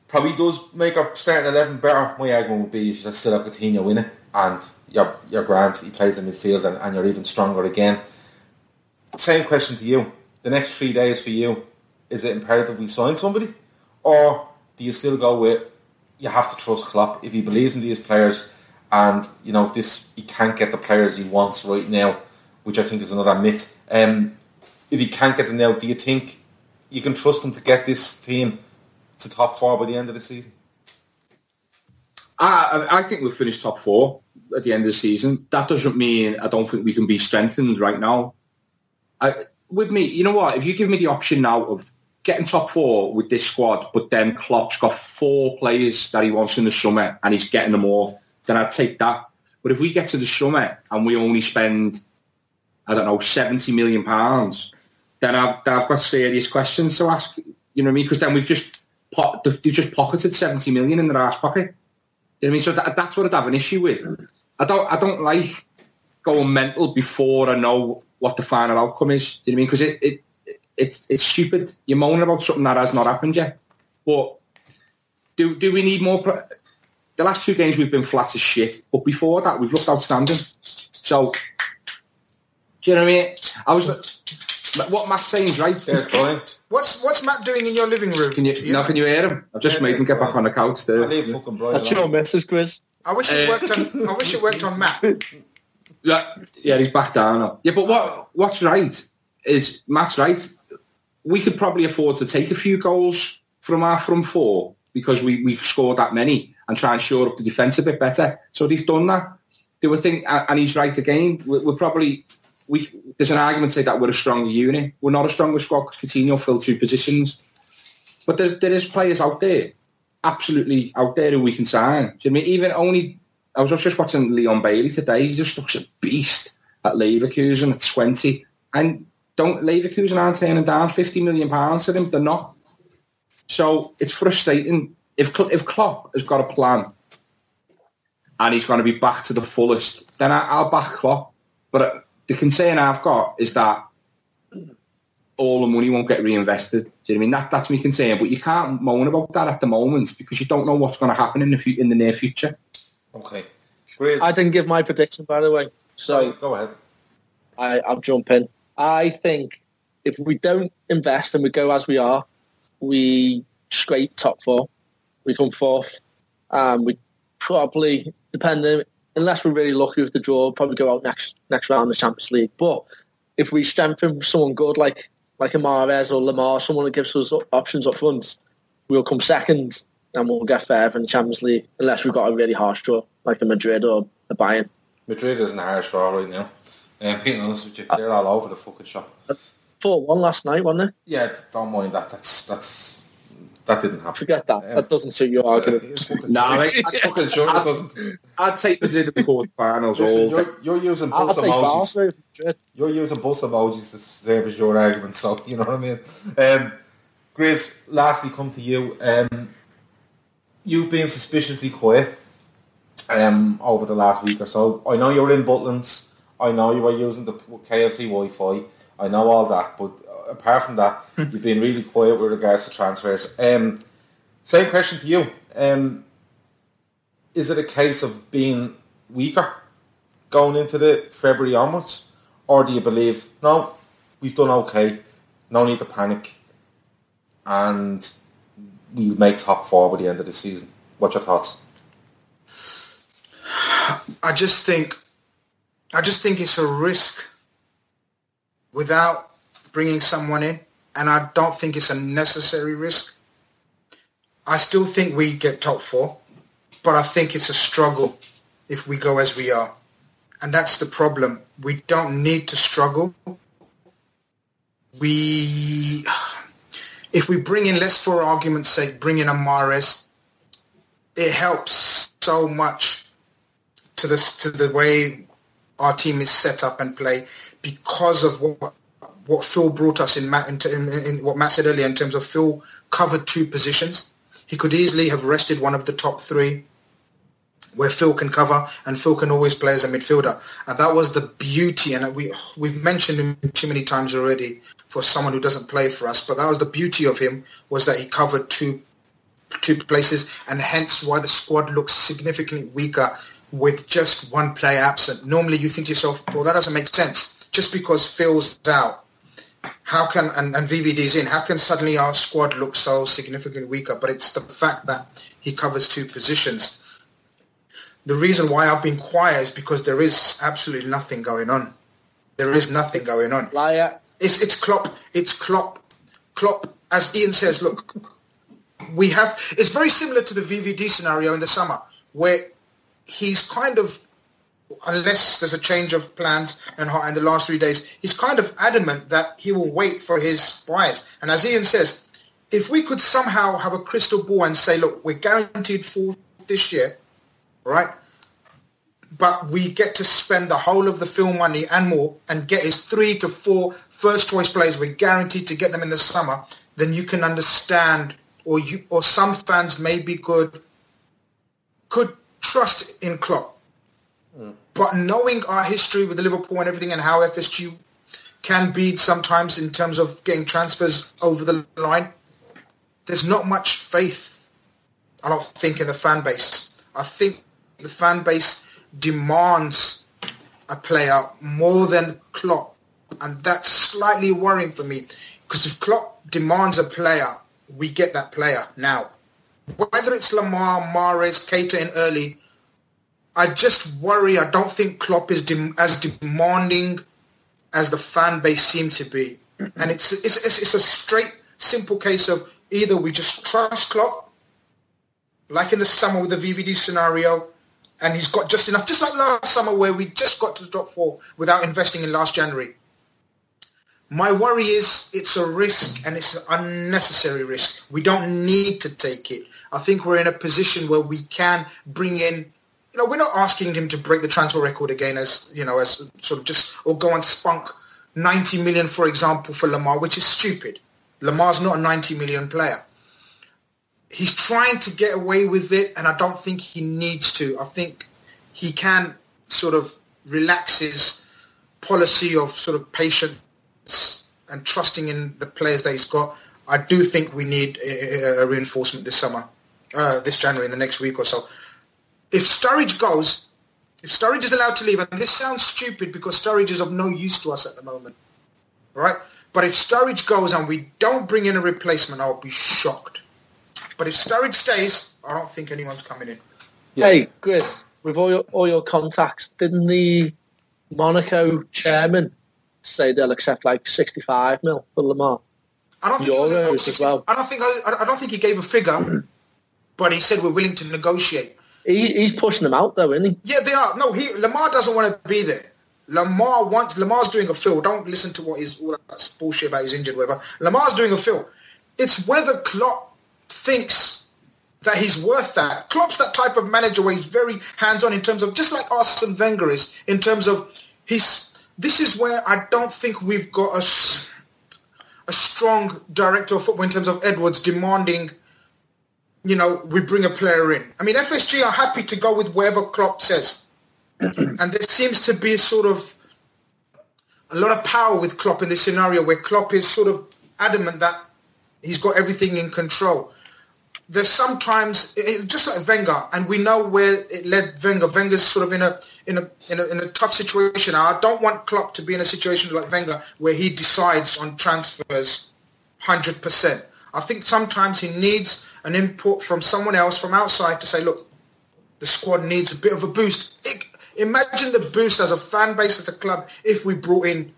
probably does make our starting eleven better. My argument would be you should still have Coutinho in it, and your your Grant he plays in midfield, and, and you're even stronger again. Same question to you. The next three days for you, is it imperative we sign somebody, or do you still go with you have to trust Klopp if he believes in these players, and you know this he can't get the players he wants right now, which I think is another myth. Um, if he can't get them now, do you think you can trust him to get this team to top four by the end of the season?
I, I think we'll finish top four at the end of the season. That doesn't mean I don't think we can be strengthened right now. I, with me, you know what? If you give me the option now of getting top four with this squad, but then Klopp's got four players that he wants in the summer and he's getting them all, then I'd take that. But if we get to the summer and we only spend, I don't know, seventy million pounds, then I've I've got serious questions to ask. You know what I mean? Because then we've just they've just pocketed seventy million in their ass pocket. You know what I mean? So that, that's what I'd have an issue with. I don't I don't like going mental before I know what the final outcome is. Do you know what I mean? Because it, it, it, it's, it's stupid. You're moaning about something that has not happened yet. But do do we need more? The last two games we've been flat as shit, but before that we've looked outstanding. So, do you know what I mean? I was what Matt's saying is right.
There's Brian.
What's what's Matt doing in your living room?
Can you now? Can you hear him? I've just
Yeah,
made him get back on the couch there.
I leave fucking Brian
That's your
alone.
message, Chris.
I wish it uh, worked on. I wish it worked on Matt.
Yeah, yeah, he's back down now. Yeah, but what what's right is Matt's right. We could probably afford to take a few goals from our from four because we, we scored that many and try and shore up the defence a bit better. So they've done that. They were think, and he's right again. We're, we're probably we. There's an argument to say that we're a stronger unit. We're not a stronger squad because Coutinho filled two positions. But there, there is players out there, absolutely out there who we can sign. Do you know I mean? Even only I was just watching Leon Bailey today. He just looks a beast at Leverkusen at 20. And don't Leverkusen aren't turning down 50 million pounds for him. They're not. So it's frustrating. If if Klopp has got a plan and he's going to be back to the fullest, then I, I'll back Klopp. But the concern I've got is that all the money won't get reinvested. Do you know what I mean? That, that's my concern. But you can't moan about that at the moment because you don't know what's going to happen in the, fu- in the near future.
Okay. Grizz.
I didn't give my prediction, by the way.
Sorry,
So
go ahead.
I, I'll jump in. I think if we don't invest and we go as we are, we scrape top four. We come fourth. Um, we probably, depending, unless we're really lucky with the draw, we'll probably go out next next round in the Champions League. But if we strengthen someone good like like a Mahrez or Lemar, someone that gives us options up front, we'll come second and we'll get further in the Champions League unless we've got a really harsh draw like a Madrid or a Bayern.
Madrid isn't a hard straw right now. Um, being honest with you, they're all over the fucking shop.
4-1 last night, wasn't it?
Yeah, don't mind that. That's that's that didn't happen.
Forget that. That doesn't suit your argument.
Nah, mate,
I'm fucking sure it doesn't.
I'd take Madrid at the quarterfinals
Listen,
all day.
you're, you're using
I'll
bus
take
emojis.
Barcelona. Madrid.
You're using bus emojis to serve as your argument, so you know what I mean. Um, Grizz, lastly, come to you. Um, you've been suspiciously quiet um, over the last week or so. I know you're in Butlins. I know you were using the KFC Wi-Fi. I know all that, but apart from that, you've been really quiet with regards to transfers. Um, same question to you. Um, is it a case of being weaker going into the February onwards, or do you believe no, we've done okay, no need to panic, and we'll make top four by the end of the season? What's your thoughts?
I just think, I just think it's a risk without bringing someone in, and I don't think it's a necessary risk. I still think we get top four, but I think it's a struggle if we go as we are, and that's the problem. We don't need to struggle. We, if we bring in, let's for argument's sake, bring in a Mahrez, it helps so much to the to the way our team is set up and play because of what what Phil brought us in, Matt, in, in, in what Matt said earlier in terms of Phil covered two positions. He could easily have rested one of the top three, where Phil can cover and Phil can always play as a midfielder. And that was the beauty, and we, we've mentioned him too many times already for someone who doesn't play for us, but that was the beauty of him, was that he covered two two places, and hence why the squad looks significantly weaker with just one player absent. Normally you think to yourself, well, that doesn't make sense. Just because Phil's out, how can, and, and VVD's in, how can suddenly our squad look so significantly weaker? But it's the fact that he covers two positions the reason why I've been quiet is because there is absolutely nothing going on. There is nothing going on.
Liar.
It's it's Klopp. It's Klopp. Klopp. As Ian says, look, we have. It's very similar to the VVD scenario in the summer, where he's kind of, unless there's a change of plans and in the last three days, he's kind of adamant that he will wait for his buys. And as Ian says, if we could somehow have a crystal ball and say, look, we're guaranteed fourth this year right? But we get to spend the whole of the film money and more and get his three to four first choice players. We're guaranteed to get them in the summer. Then you can understand, or you, or some fans maybe could could trust in Klopp. But knowing our history with Liverpool and everything, and how FSG can be sometimes in terms of getting transfers over the line, there's not much faith. I don't think in the fan base. I think the fan base demands a player more than Klopp, and that's slightly worrying for me because if Klopp demands a player, we get that player now. Whether it's Lemar, Mahrez, Keita in early, I just worry. I don't think Klopp is as demanding as the fan base seem to be, and it's, it's it's it's a straight, simple case of either we just trust Klopp, like in the summer with the VVD scenario, and he's got just enough, just like last summer where we just got to the top four without investing in last January. My worry is it's a risk and it's an unnecessary risk. We don't need to take it. I think we're in a position where we can bring in, you know, we're not asking him to break the transfer record again as, you know, as sort of just, or go and spunk 90 million, for example, for Lemar, which is stupid. Lemar's not a 90 million player he's trying to get away with it, and I don't think he needs to. I think he can sort of relax his policy of sort of patience and trusting in the players that he's got. I do think we need a, reinforcement this summer, uh, this January, in the next week or so. If Sturridge goes, if Sturridge is allowed to leave, and this sounds stupid because Sturridge is of no use to us at the moment, right? But if Sturridge goes and we don't bring in a replacement, I'll be shocked. But if Sturridge stays, I don't think anyone's coming in.
Yeah. Hey, Chris, with all your, all your contacts, didn't the Monaco chairman say they'll accept like 65 mil for Lemar?
I don't think Euros 60, as well. I don't think I, I, don't think he gave a figure, but he said we're willing to negotiate.
He, he's pushing them out though, isn't he?
Yeah, they are. No, he Lemar doesn't want to be there. Lemar wants Lemar's doing a fill. Don't listen to what he's all that bullshit about he's injured, whatever. Lemar's doing a fill. It's whether Klopp thinks that he's worth that. Klopp's that type of manager where he's very hands-on in terms of just like Arsene Wenger is in terms of he's. This is where I don't think we've got a, a strong director of football in terms of Edwards demanding. You know, we bring a player in. I mean, FSG are happy to go with whatever Klopp says, and there seems to be sort of a lot of power with Klopp in this scenario where Klopp is sort of adamant that he's got everything in control there's sometimes it, just like Wenger, and we know where it led Wenger. Wenger's sort of in a in a in a, in a tough situation. I don't want Klopp to be in a situation like Wenger where he decides on transfers hundred percent. I think sometimes he needs an input from someone else from outside to say, look, the squad needs a bit of a boost. It, imagine the boost as a fan base, as a club, if we brought in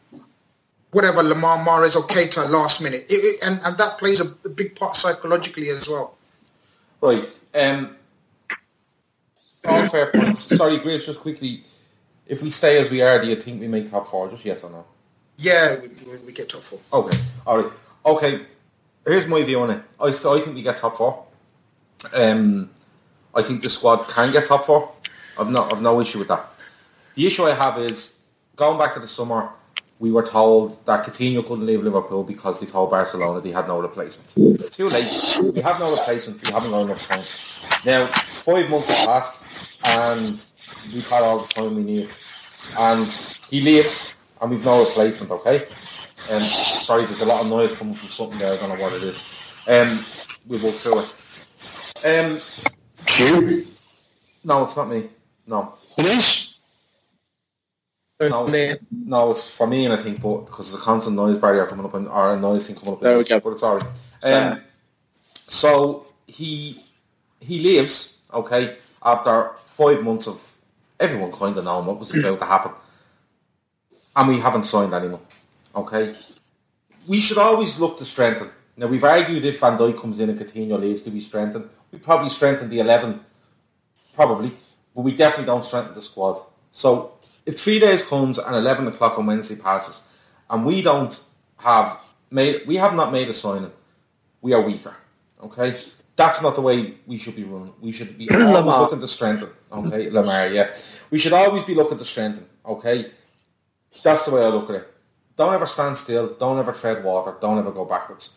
whatever Lemar Mahrez or Keita last minute, it, it, and and that plays a, a big part psychologically as well.
Right. Um, all fair points. Sorry, Grace, just quickly. If we stay as we are, do you think we make top four? Just yes or no?
Yeah, we, we get top four.
Okay. All right. Okay. Here's my view on it. I still, I think we get top four. Um, I think the squad can get top four. I've no, I've no issue with that. The issue I have is going back to the summer we were told that Coutinho couldn't leave Liverpool because they told Barcelona they had no replacement. Too late. We have no replacement. We haven't got enough time. Now, five months have passed, and we've had all the time we need. And he leaves, and we've no replacement. Okay. Um, sorry, there's a lot of noise coming from something there. I don't know what it is. Um, we walk through it. Um,
Q.
no, it's not me. No.
It is.
No, it's, no, it's for me, and I think, but because there's a constant noise barrier coming up, and or a noise thing coming up, in
There we go.
but it's alright. Um, so he he leaves, okay, after five months of everyone kind of knowing what was about to happen, and we haven't signed anyone, okay. We should always look to strengthen. Now we've argued if Van Dijk comes in and Coutinho leaves, do we strengthen? We probably strengthen the eleven, probably, but we definitely don't strengthen the squad. So if three days comes and eleven o'clock on Wednesday passes, and we don't have made, we have not made a signing, we are weaker. Okay, that's not the way we should be run. We should be always
Lemar.
looking to strengthen. Okay, Lemar, yeah, we should always be looking to strengthen. Okay, that's the way I look at it. Don't ever stand still. Don't ever tread water. Don't ever go backwards.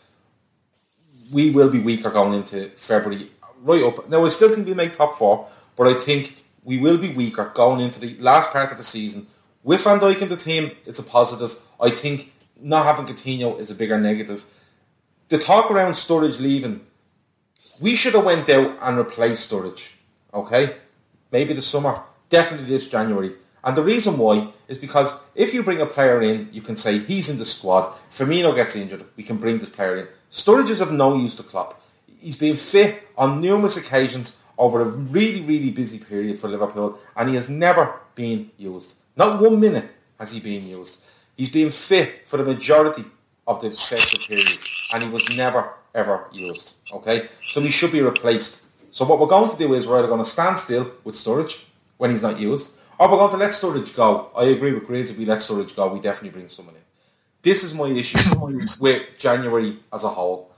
We will be weaker going into February, right up. Now, I still think we make top four, but I think we will be weaker going into the last part of the season. With Van Dijk in the team, it's a positive. I think not having Coutinho is a bigger negative. The talk around Sturridge leaving, we should have went out and replaced Sturridge. Okay? Maybe the summer. Definitely this January. And the reason why is because if you bring a player in, you can say he's in the squad. Firmino gets injured, we can bring this player in. Sturridge is of no use to Klopp. He's been fit on numerous occasions over a really, really busy period for Liverpool, and he has never been used. Not one minute has he been used. He's been fit for the majority of the festive period, and he was never, ever used. Okay? So he should be replaced. So what we're going to do is we're either going to stand still with Sturridge when he's not used, or we're going to let Sturridge go. I agree with Graves, if we let Sturridge go, we definitely bring someone in. This is my issue with January as a whole.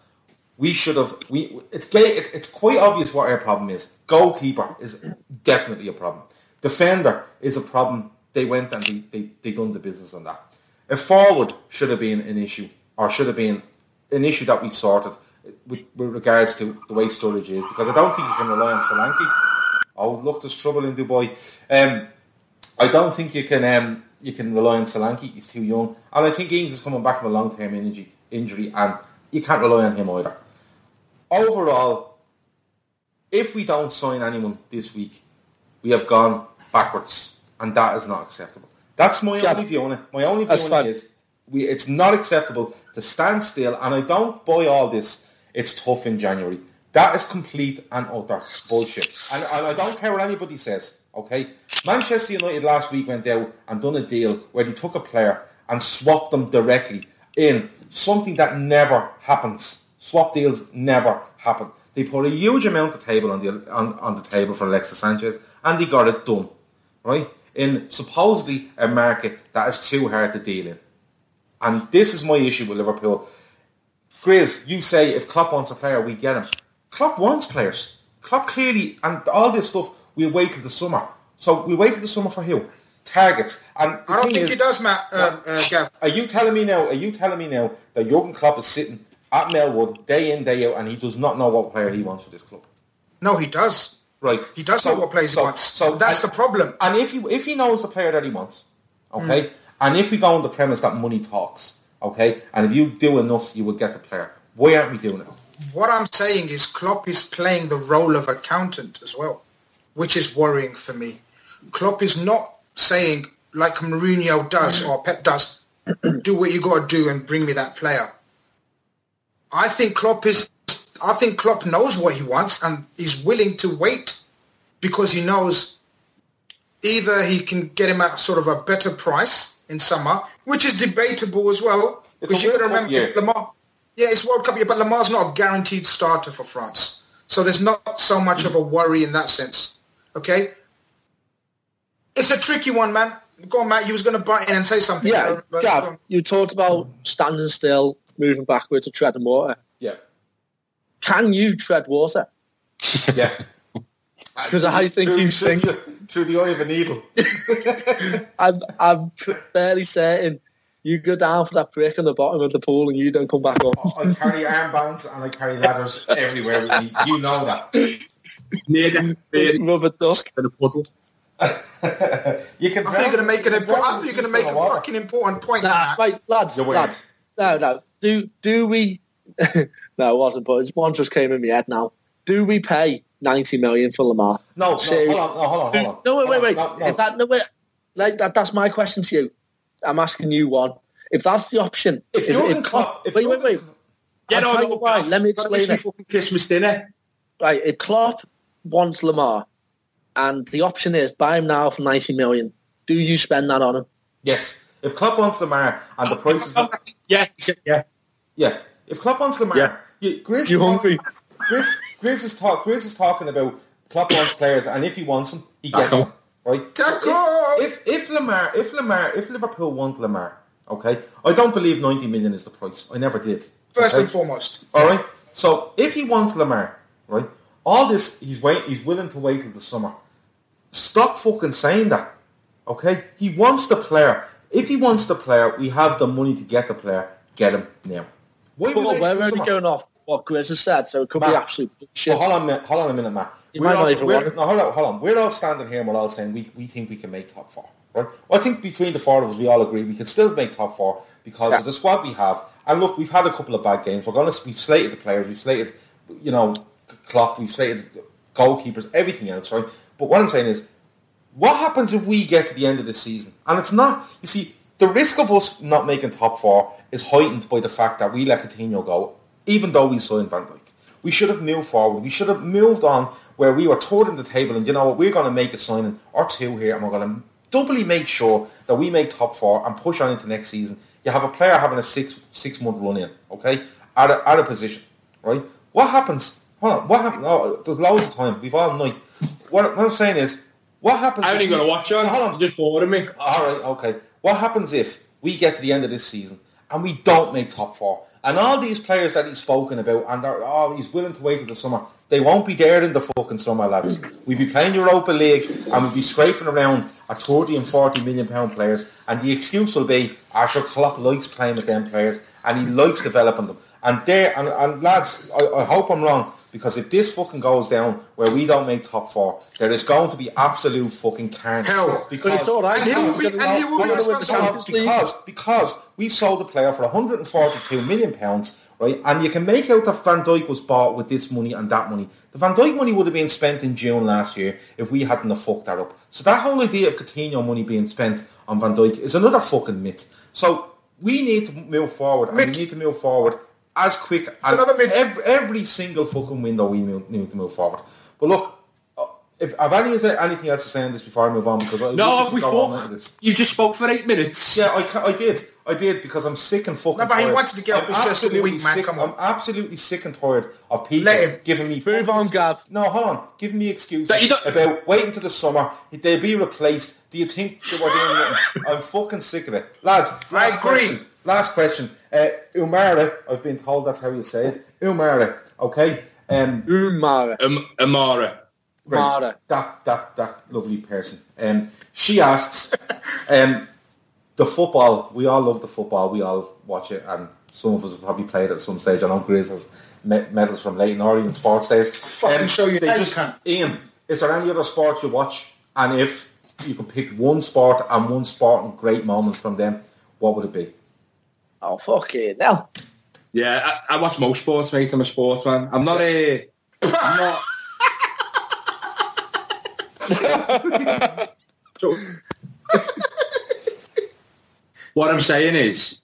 We should have. We it's it's quite obvious what our problem is. Goalkeeper is definitely a problem. Defender is a problem. They went and they, they, they done the business on that. A forward should have been an issue, or should have been an issue that we sorted with, with regards to the way Sturridge is, because I don't think you can rely on Solanke. Oh, look, there's trouble in Dubai. Um, I don't think you can um, you can rely on Solanke. He's too young, and I think Ings is coming back from a long term injury, injury, and you can't rely on him either. Overall, if we don't sign anyone this week, we have gone backwards, and that is not acceptable. That's my
Yeah.
only view on it. My only view on it is we, it's not acceptable to stand still, and I don't buy all this. It's tough in January. That is complete and utter bullshit. And, and I don't care what anybody says. Okay, Manchester United last week went out and done a deal where they took a player and swapped them directly in something that never happens. Swap deals never happen. They put a huge amount of table on the on, on the table for Alexis Sanchez, and they got it done, right? In supposedly a market that is too hard to deal in. And this is my issue with Liverpool. Grizz, you say if Klopp wants a player, we get him. Klopp wants players. Klopp clearly, and all this stuff, we'll wait till the summer. So we'll wait till the summer for who? Targets. And
I don't think
is,
he does, Matt. Uh, uh, Gav.
Are you telling me now? Are you telling me now that Jurgen Klopp is sitting at Melwood day in day out, and he does not know what player he wants for this club?
No, he does.
Right.
He does know what players he wants. So that's the problem.
And if he if he knows the player that he wants, okay, and if we go on the premise that money talks, okay, and if you do enough, you will get the player. Why aren't we doing it?
What I'm saying is Klopp is playing the role of accountant as well, which is worrying for me. Klopp is not saying like Mourinho does or Pep does, do what you got to do and bring me that player. I think Klopp is. I think Klopp knows what he wants and is willing to wait because he knows either he can get him at sort of a better price in summer, which is debatable as well. Because
a
you got to remember,
year.
Lemar, yeah, it's World Cup year, but Lemar's not a guaranteed starter for France, so there's not so much of a worry in that sense. Okay, it's a tricky one, man. Go on, Matt. You was going to butt in and say something.
Yeah,
but-
Gav, you talked about standing still, moving backwards, or treading water.
Yeah,
Can you tread water?
yeah.
Because I think
through,
you
through,
think
through the eye of a needle.
I'm, I'm fairly certain you go down for that brick on the bottom of the pool and you don't come back up.
I carry armbands and I carry ladders everywhere with me. You know that.
Near the
Rubber duck.
the puddle.
you can.
I think you're going to make an
you
important. I think you're going to make a
full of water.
fucking important point.
Nah,
that.
right, lads,
You weren't.
lads. No, no. Do do we? no, it wasn't. But one just came in my head now. Do we pay ninety million for Lemar?
No, no, hold on, no, hold on, hold on.
No, wait, wait, wait.
on, no,
If that no wait, like that, that's my question to you. I'm asking you one. If that's the option,
If Jurgen Klopp- if
wait, wait,
Jurgen
wait.
Klopp-
Get
I'll
on
tell you why. Let me explain it.
Fucking Christmas dinner.
Right, if Klopp wants Lemar, and the option is buy him now for ninety million, do you spend that on him?
Yes, if Klopp wants Lemar and the oh, price is not,
Yeah, yeah.
yeah, if Klopp wants Lemar,
Yeah.
you, Grizz,
You hungry?
Grizz, Grizz is talk, Grizz is talking about Klopp wants players, and if he wants them, he gets
Tackle.
them. Right?
Tackle!
If, if if Lemar, if Lemar, if Liverpool want Lemar, okay, I don't believe ninety million is the price. I never did.
First
okay?
and foremost.
All right. So if he wants Lemar, right, all this he's wait, he's willing to wait till the summer. Stop fucking saying that. Okay, he wants the player. If he wants the player, we have the money to get the player. Get him now. Why
But
we wait
we're only
summer?
going off what Grizz has said, so it could be
Matt,
absolute shit.
Well, hold on, a minute, hold on a minute, Matt.
You
We're all, we're, no, hold on, hold on. We're all standing here and we're all saying we, we think we can make top four, right? Well, I think between the four of us, we all agree we can still make top four because
Yeah.
of the squad we have. And look, we've had a couple of bad games. We're gonna we've slated the players, we've slated, you know, Klopp, we've slated goalkeepers, everything else, right? But what I'm saying is, what happens if we get to the end of the season and it's not? You see, the risk of us not making top four is heightened by the fact that we let Coutinho go, even though we signed Van Dijk. We should have moved forward. We should have moved on where we were third in the table, and you know what? We're going to make a signing or two here, and we're going to doubly make sure that we make top four and push on into next season. You have a player having a six six month run in, okay, at a, at a position, right? What happens? Hold on, what happened? Oh, there's loads of time. We've all night. What, what I'm saying is, what happens?
I
if
ain't
we-
going to watch on.
Hold on.
Just boring me.
All right, okay. What happens if we get to the end of this season and we don't make top four? And all these players that he's spoken about, and are, oh, he's willing to wait till the summer. They won't be there in the fucking summer, lads. We'd be playing Europa League and we'd be scraping around at 30 and 40 million pound players. And the excuse will be, Asher Klopp likes playing with them players and he likes developing them. And there, and, and lads, I, I hope I'm wrong because if this fucking goes down where we don't make top four, there is going to be absolute fucking carnage.
Hell.
because
But it's all right.
And he will be- and he will be
we're gonna win the
responsible.
Because because we've sold the player for 142 million pounds, right? And you can make out that Van Dijk was bought with this money and that money. The Van Dijk money would have been spent in June last year if we hadn't have fucked that up. So that whole idea of Coutinho money being spent on Van Dijk is another fucking myth. So we need to move forward, and we need to move forward as quick as
another myth.
every, every single fucking window we need need to move forward. But look. uh, If have any is anything else to say on this before I move on? Because I
No,
could
we
go on into
thought
this.
you just spoke for eight minutes.
Yeah, I, I did. I did because I'm sick and fucking
No, but he wanted to get off his chest for
absolutely
week, man,
Sick,
come on.
I'm absolutely sick and tired of people
Let him.
giving me...
Move
fucking-
on, Gav.
No, hold on. Giving me excuses
That you don't-
about waiting till the summer. They'll be replaced. Do you think they were doing nothing? I'm fucking sick of it. Lads,
I
last
agree.
question. Last question. Uh, Umara, I've been told that's how you say it. Umara, okay? Um,
Umara.
Um, Amara.
Right.
Mara.
That that that lovely person. Um, she asks, um, the football. We all love the football. We all watch it, and some of us have probably played at some stage. I know Grizz has medals from Leyton Orient sports days. Um,
Fucking show you
they just,
you can't.
Ian, is there any other sport you watch? And if you could pick one sport and one sport and great moments from them, what would it be?
Oh, fuck it. Now.
Yeah, I, I watch most sports, mate. I'm a sportsman. I'm not a... I'm not... so, what I'm saying is,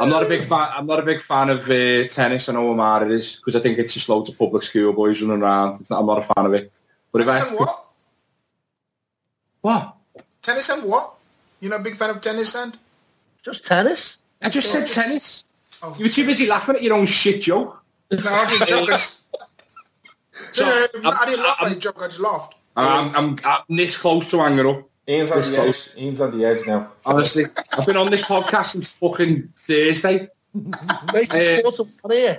I'm not a big fan. I'm not a big fan of uh, tennis. I know how hard it is because I think it's just loads of public school boys running around. It's not, I'm not a fan of it. But if I
and what?
what?
Tennis and what? You're not a big fan of tennis and?
Just tennis?
I just said tennis.
Oh.
You were too busy laughing at your own shit joke.
No, I didn't joke. I just-
So,
No,
I'm-
um, didn't laugh um, at
I'm-
joke. I just laughed.
Um, I'm, I'm, I'm this close to hanging up.
Ian's on
This
the
close.
edge. Ian's on the edge now.
Honestly, I've been on this podcast since fucking Thursday. Uh,
it quarter one here.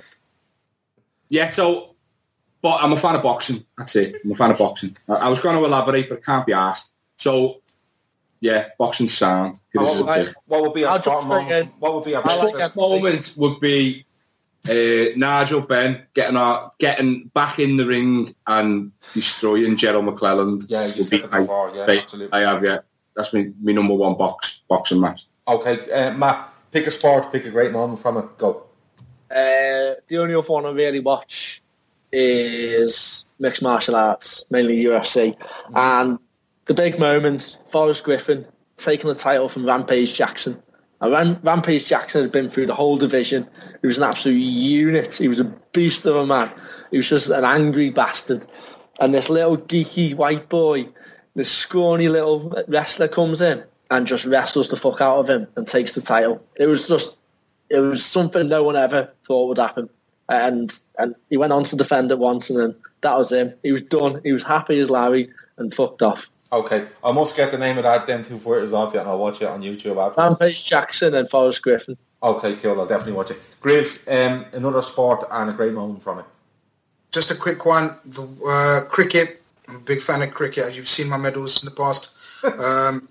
Yeah, so, but I'm a fan of boxing. That's it. I'm a fan of boxing. I, I was going to elaborate, but it can't be asked. So, yeah, boxing sound. It
What
is
would,
big-
what would be our
I'll
sport
just
moment? What would be our
I like
Sport moment would be Uh, Nigel Benn getting our, getting back in the ring and destroying Gerald McClellan.
Yeah, you
would
said
be
it before. Yeah,
my-
absolutely.
I have, yeah. That's my, my number one box boxing match.
Okay, uh, Matt, pick a sport, pick a great moment from it. Go.
Uh, the only other one I really watch is mixed martial arts, mainly UFC. And the big moment, Forrest Griffin taking the title from Rampage Jackson. Rampage Jackson had been through the whole division. He was an absolute unit. He was a beast of a man. He was just an angry bastard. And this little geeky white boy, this scrawny little wrestler comes in and just wrestles the fuck out of him and takes the title. It was just it was something no one ever thought would happen. And and he went on to defend it once, and then that was him. He was done. He was happy as Larry and fucked off.
Okay, I must get the name of that them two fighters off you, and I'll watch it on YouTube afterwards.
Rampage Jackson and Forrest Griffin.
Okay, cool. I'll definitely watch it. Grizz, um, another sport and a great moment from it.
Just a quick one. The uh, cricket. I'm a big fan of cricket, as you've seen my medals in the past. um,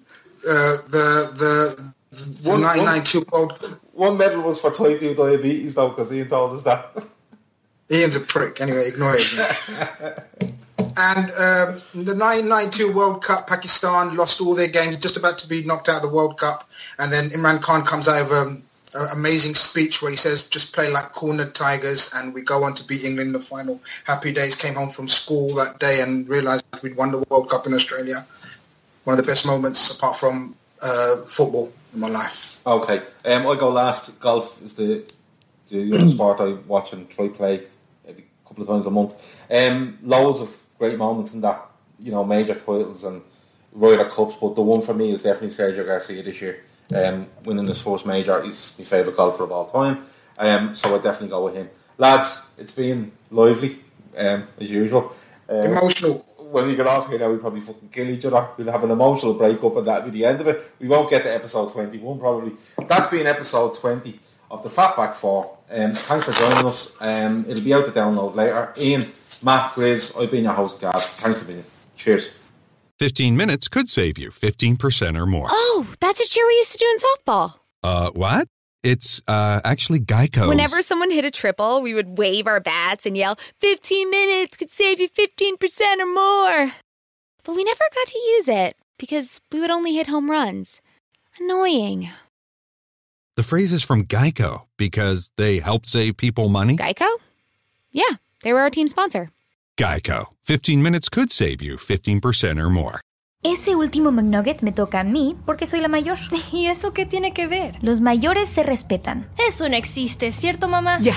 uh, the the, the
One-
1992 World
One medal was for type 2 diabetes, though, because Ian told us that.
Ian's a prick. Anyway, ignore it. and um, the 1992 World Cup, Pakistan lost all their games, just about to be knocked out of the World Cup. And then Imran Khan comes out with um, an amazing speech where he says, just play like cornered tigers. And we go on to beat England in the final. Happy days came home from school that day and realised we'd won the World Cup in Australia. One of the best moments apart from uh, football in my life.
Okay, um, I go last. Golf is the the other sport I watch and try play every couple of times a month. Um, loads of great moments in that, you know, major titles and Ryder Cups, but the one for me is definitely Sergio Garcia this year. Um, winning his first major, he's my favourite golfer of all time. Um, so I definitely go with him. Lads, it's been lively, um, as usual. Um,
Emotional.
when we get off here now, we probably fucking kill each other. We'll have an emotional breakup, and that'll be the end of it. We won't get to episode 21 probably. That's been episode 20 of the Fatback 4. Um, thanks for joining us. Um, it'll be out to download later. Ian, Matt, Grizz, I've been your host, Gav. Thanks for being here. Cheers.
15 minutes could save you 15% or more.
Oh, that's a cheer we used to do in softball.
Uh, what? It's uh, actually Geico.
Whenever someone hit a triple, we would wave our bats and yell, 15 minutes could save you 15% or more. But we never got to use it because we would only hit home runs. Annoying.
The phrase is from Geico because they help save people money.
Geico? Yeah, they were our team sponsor.
Geico. 15 minutes could save you 15% or more.
Ese último McNugget me toca a mí porque soy la mayor.
¿Y eso qué tiene que ver?
Los mayores se respetan.
Eso no existe, ¿cierto, mamá?
Ya,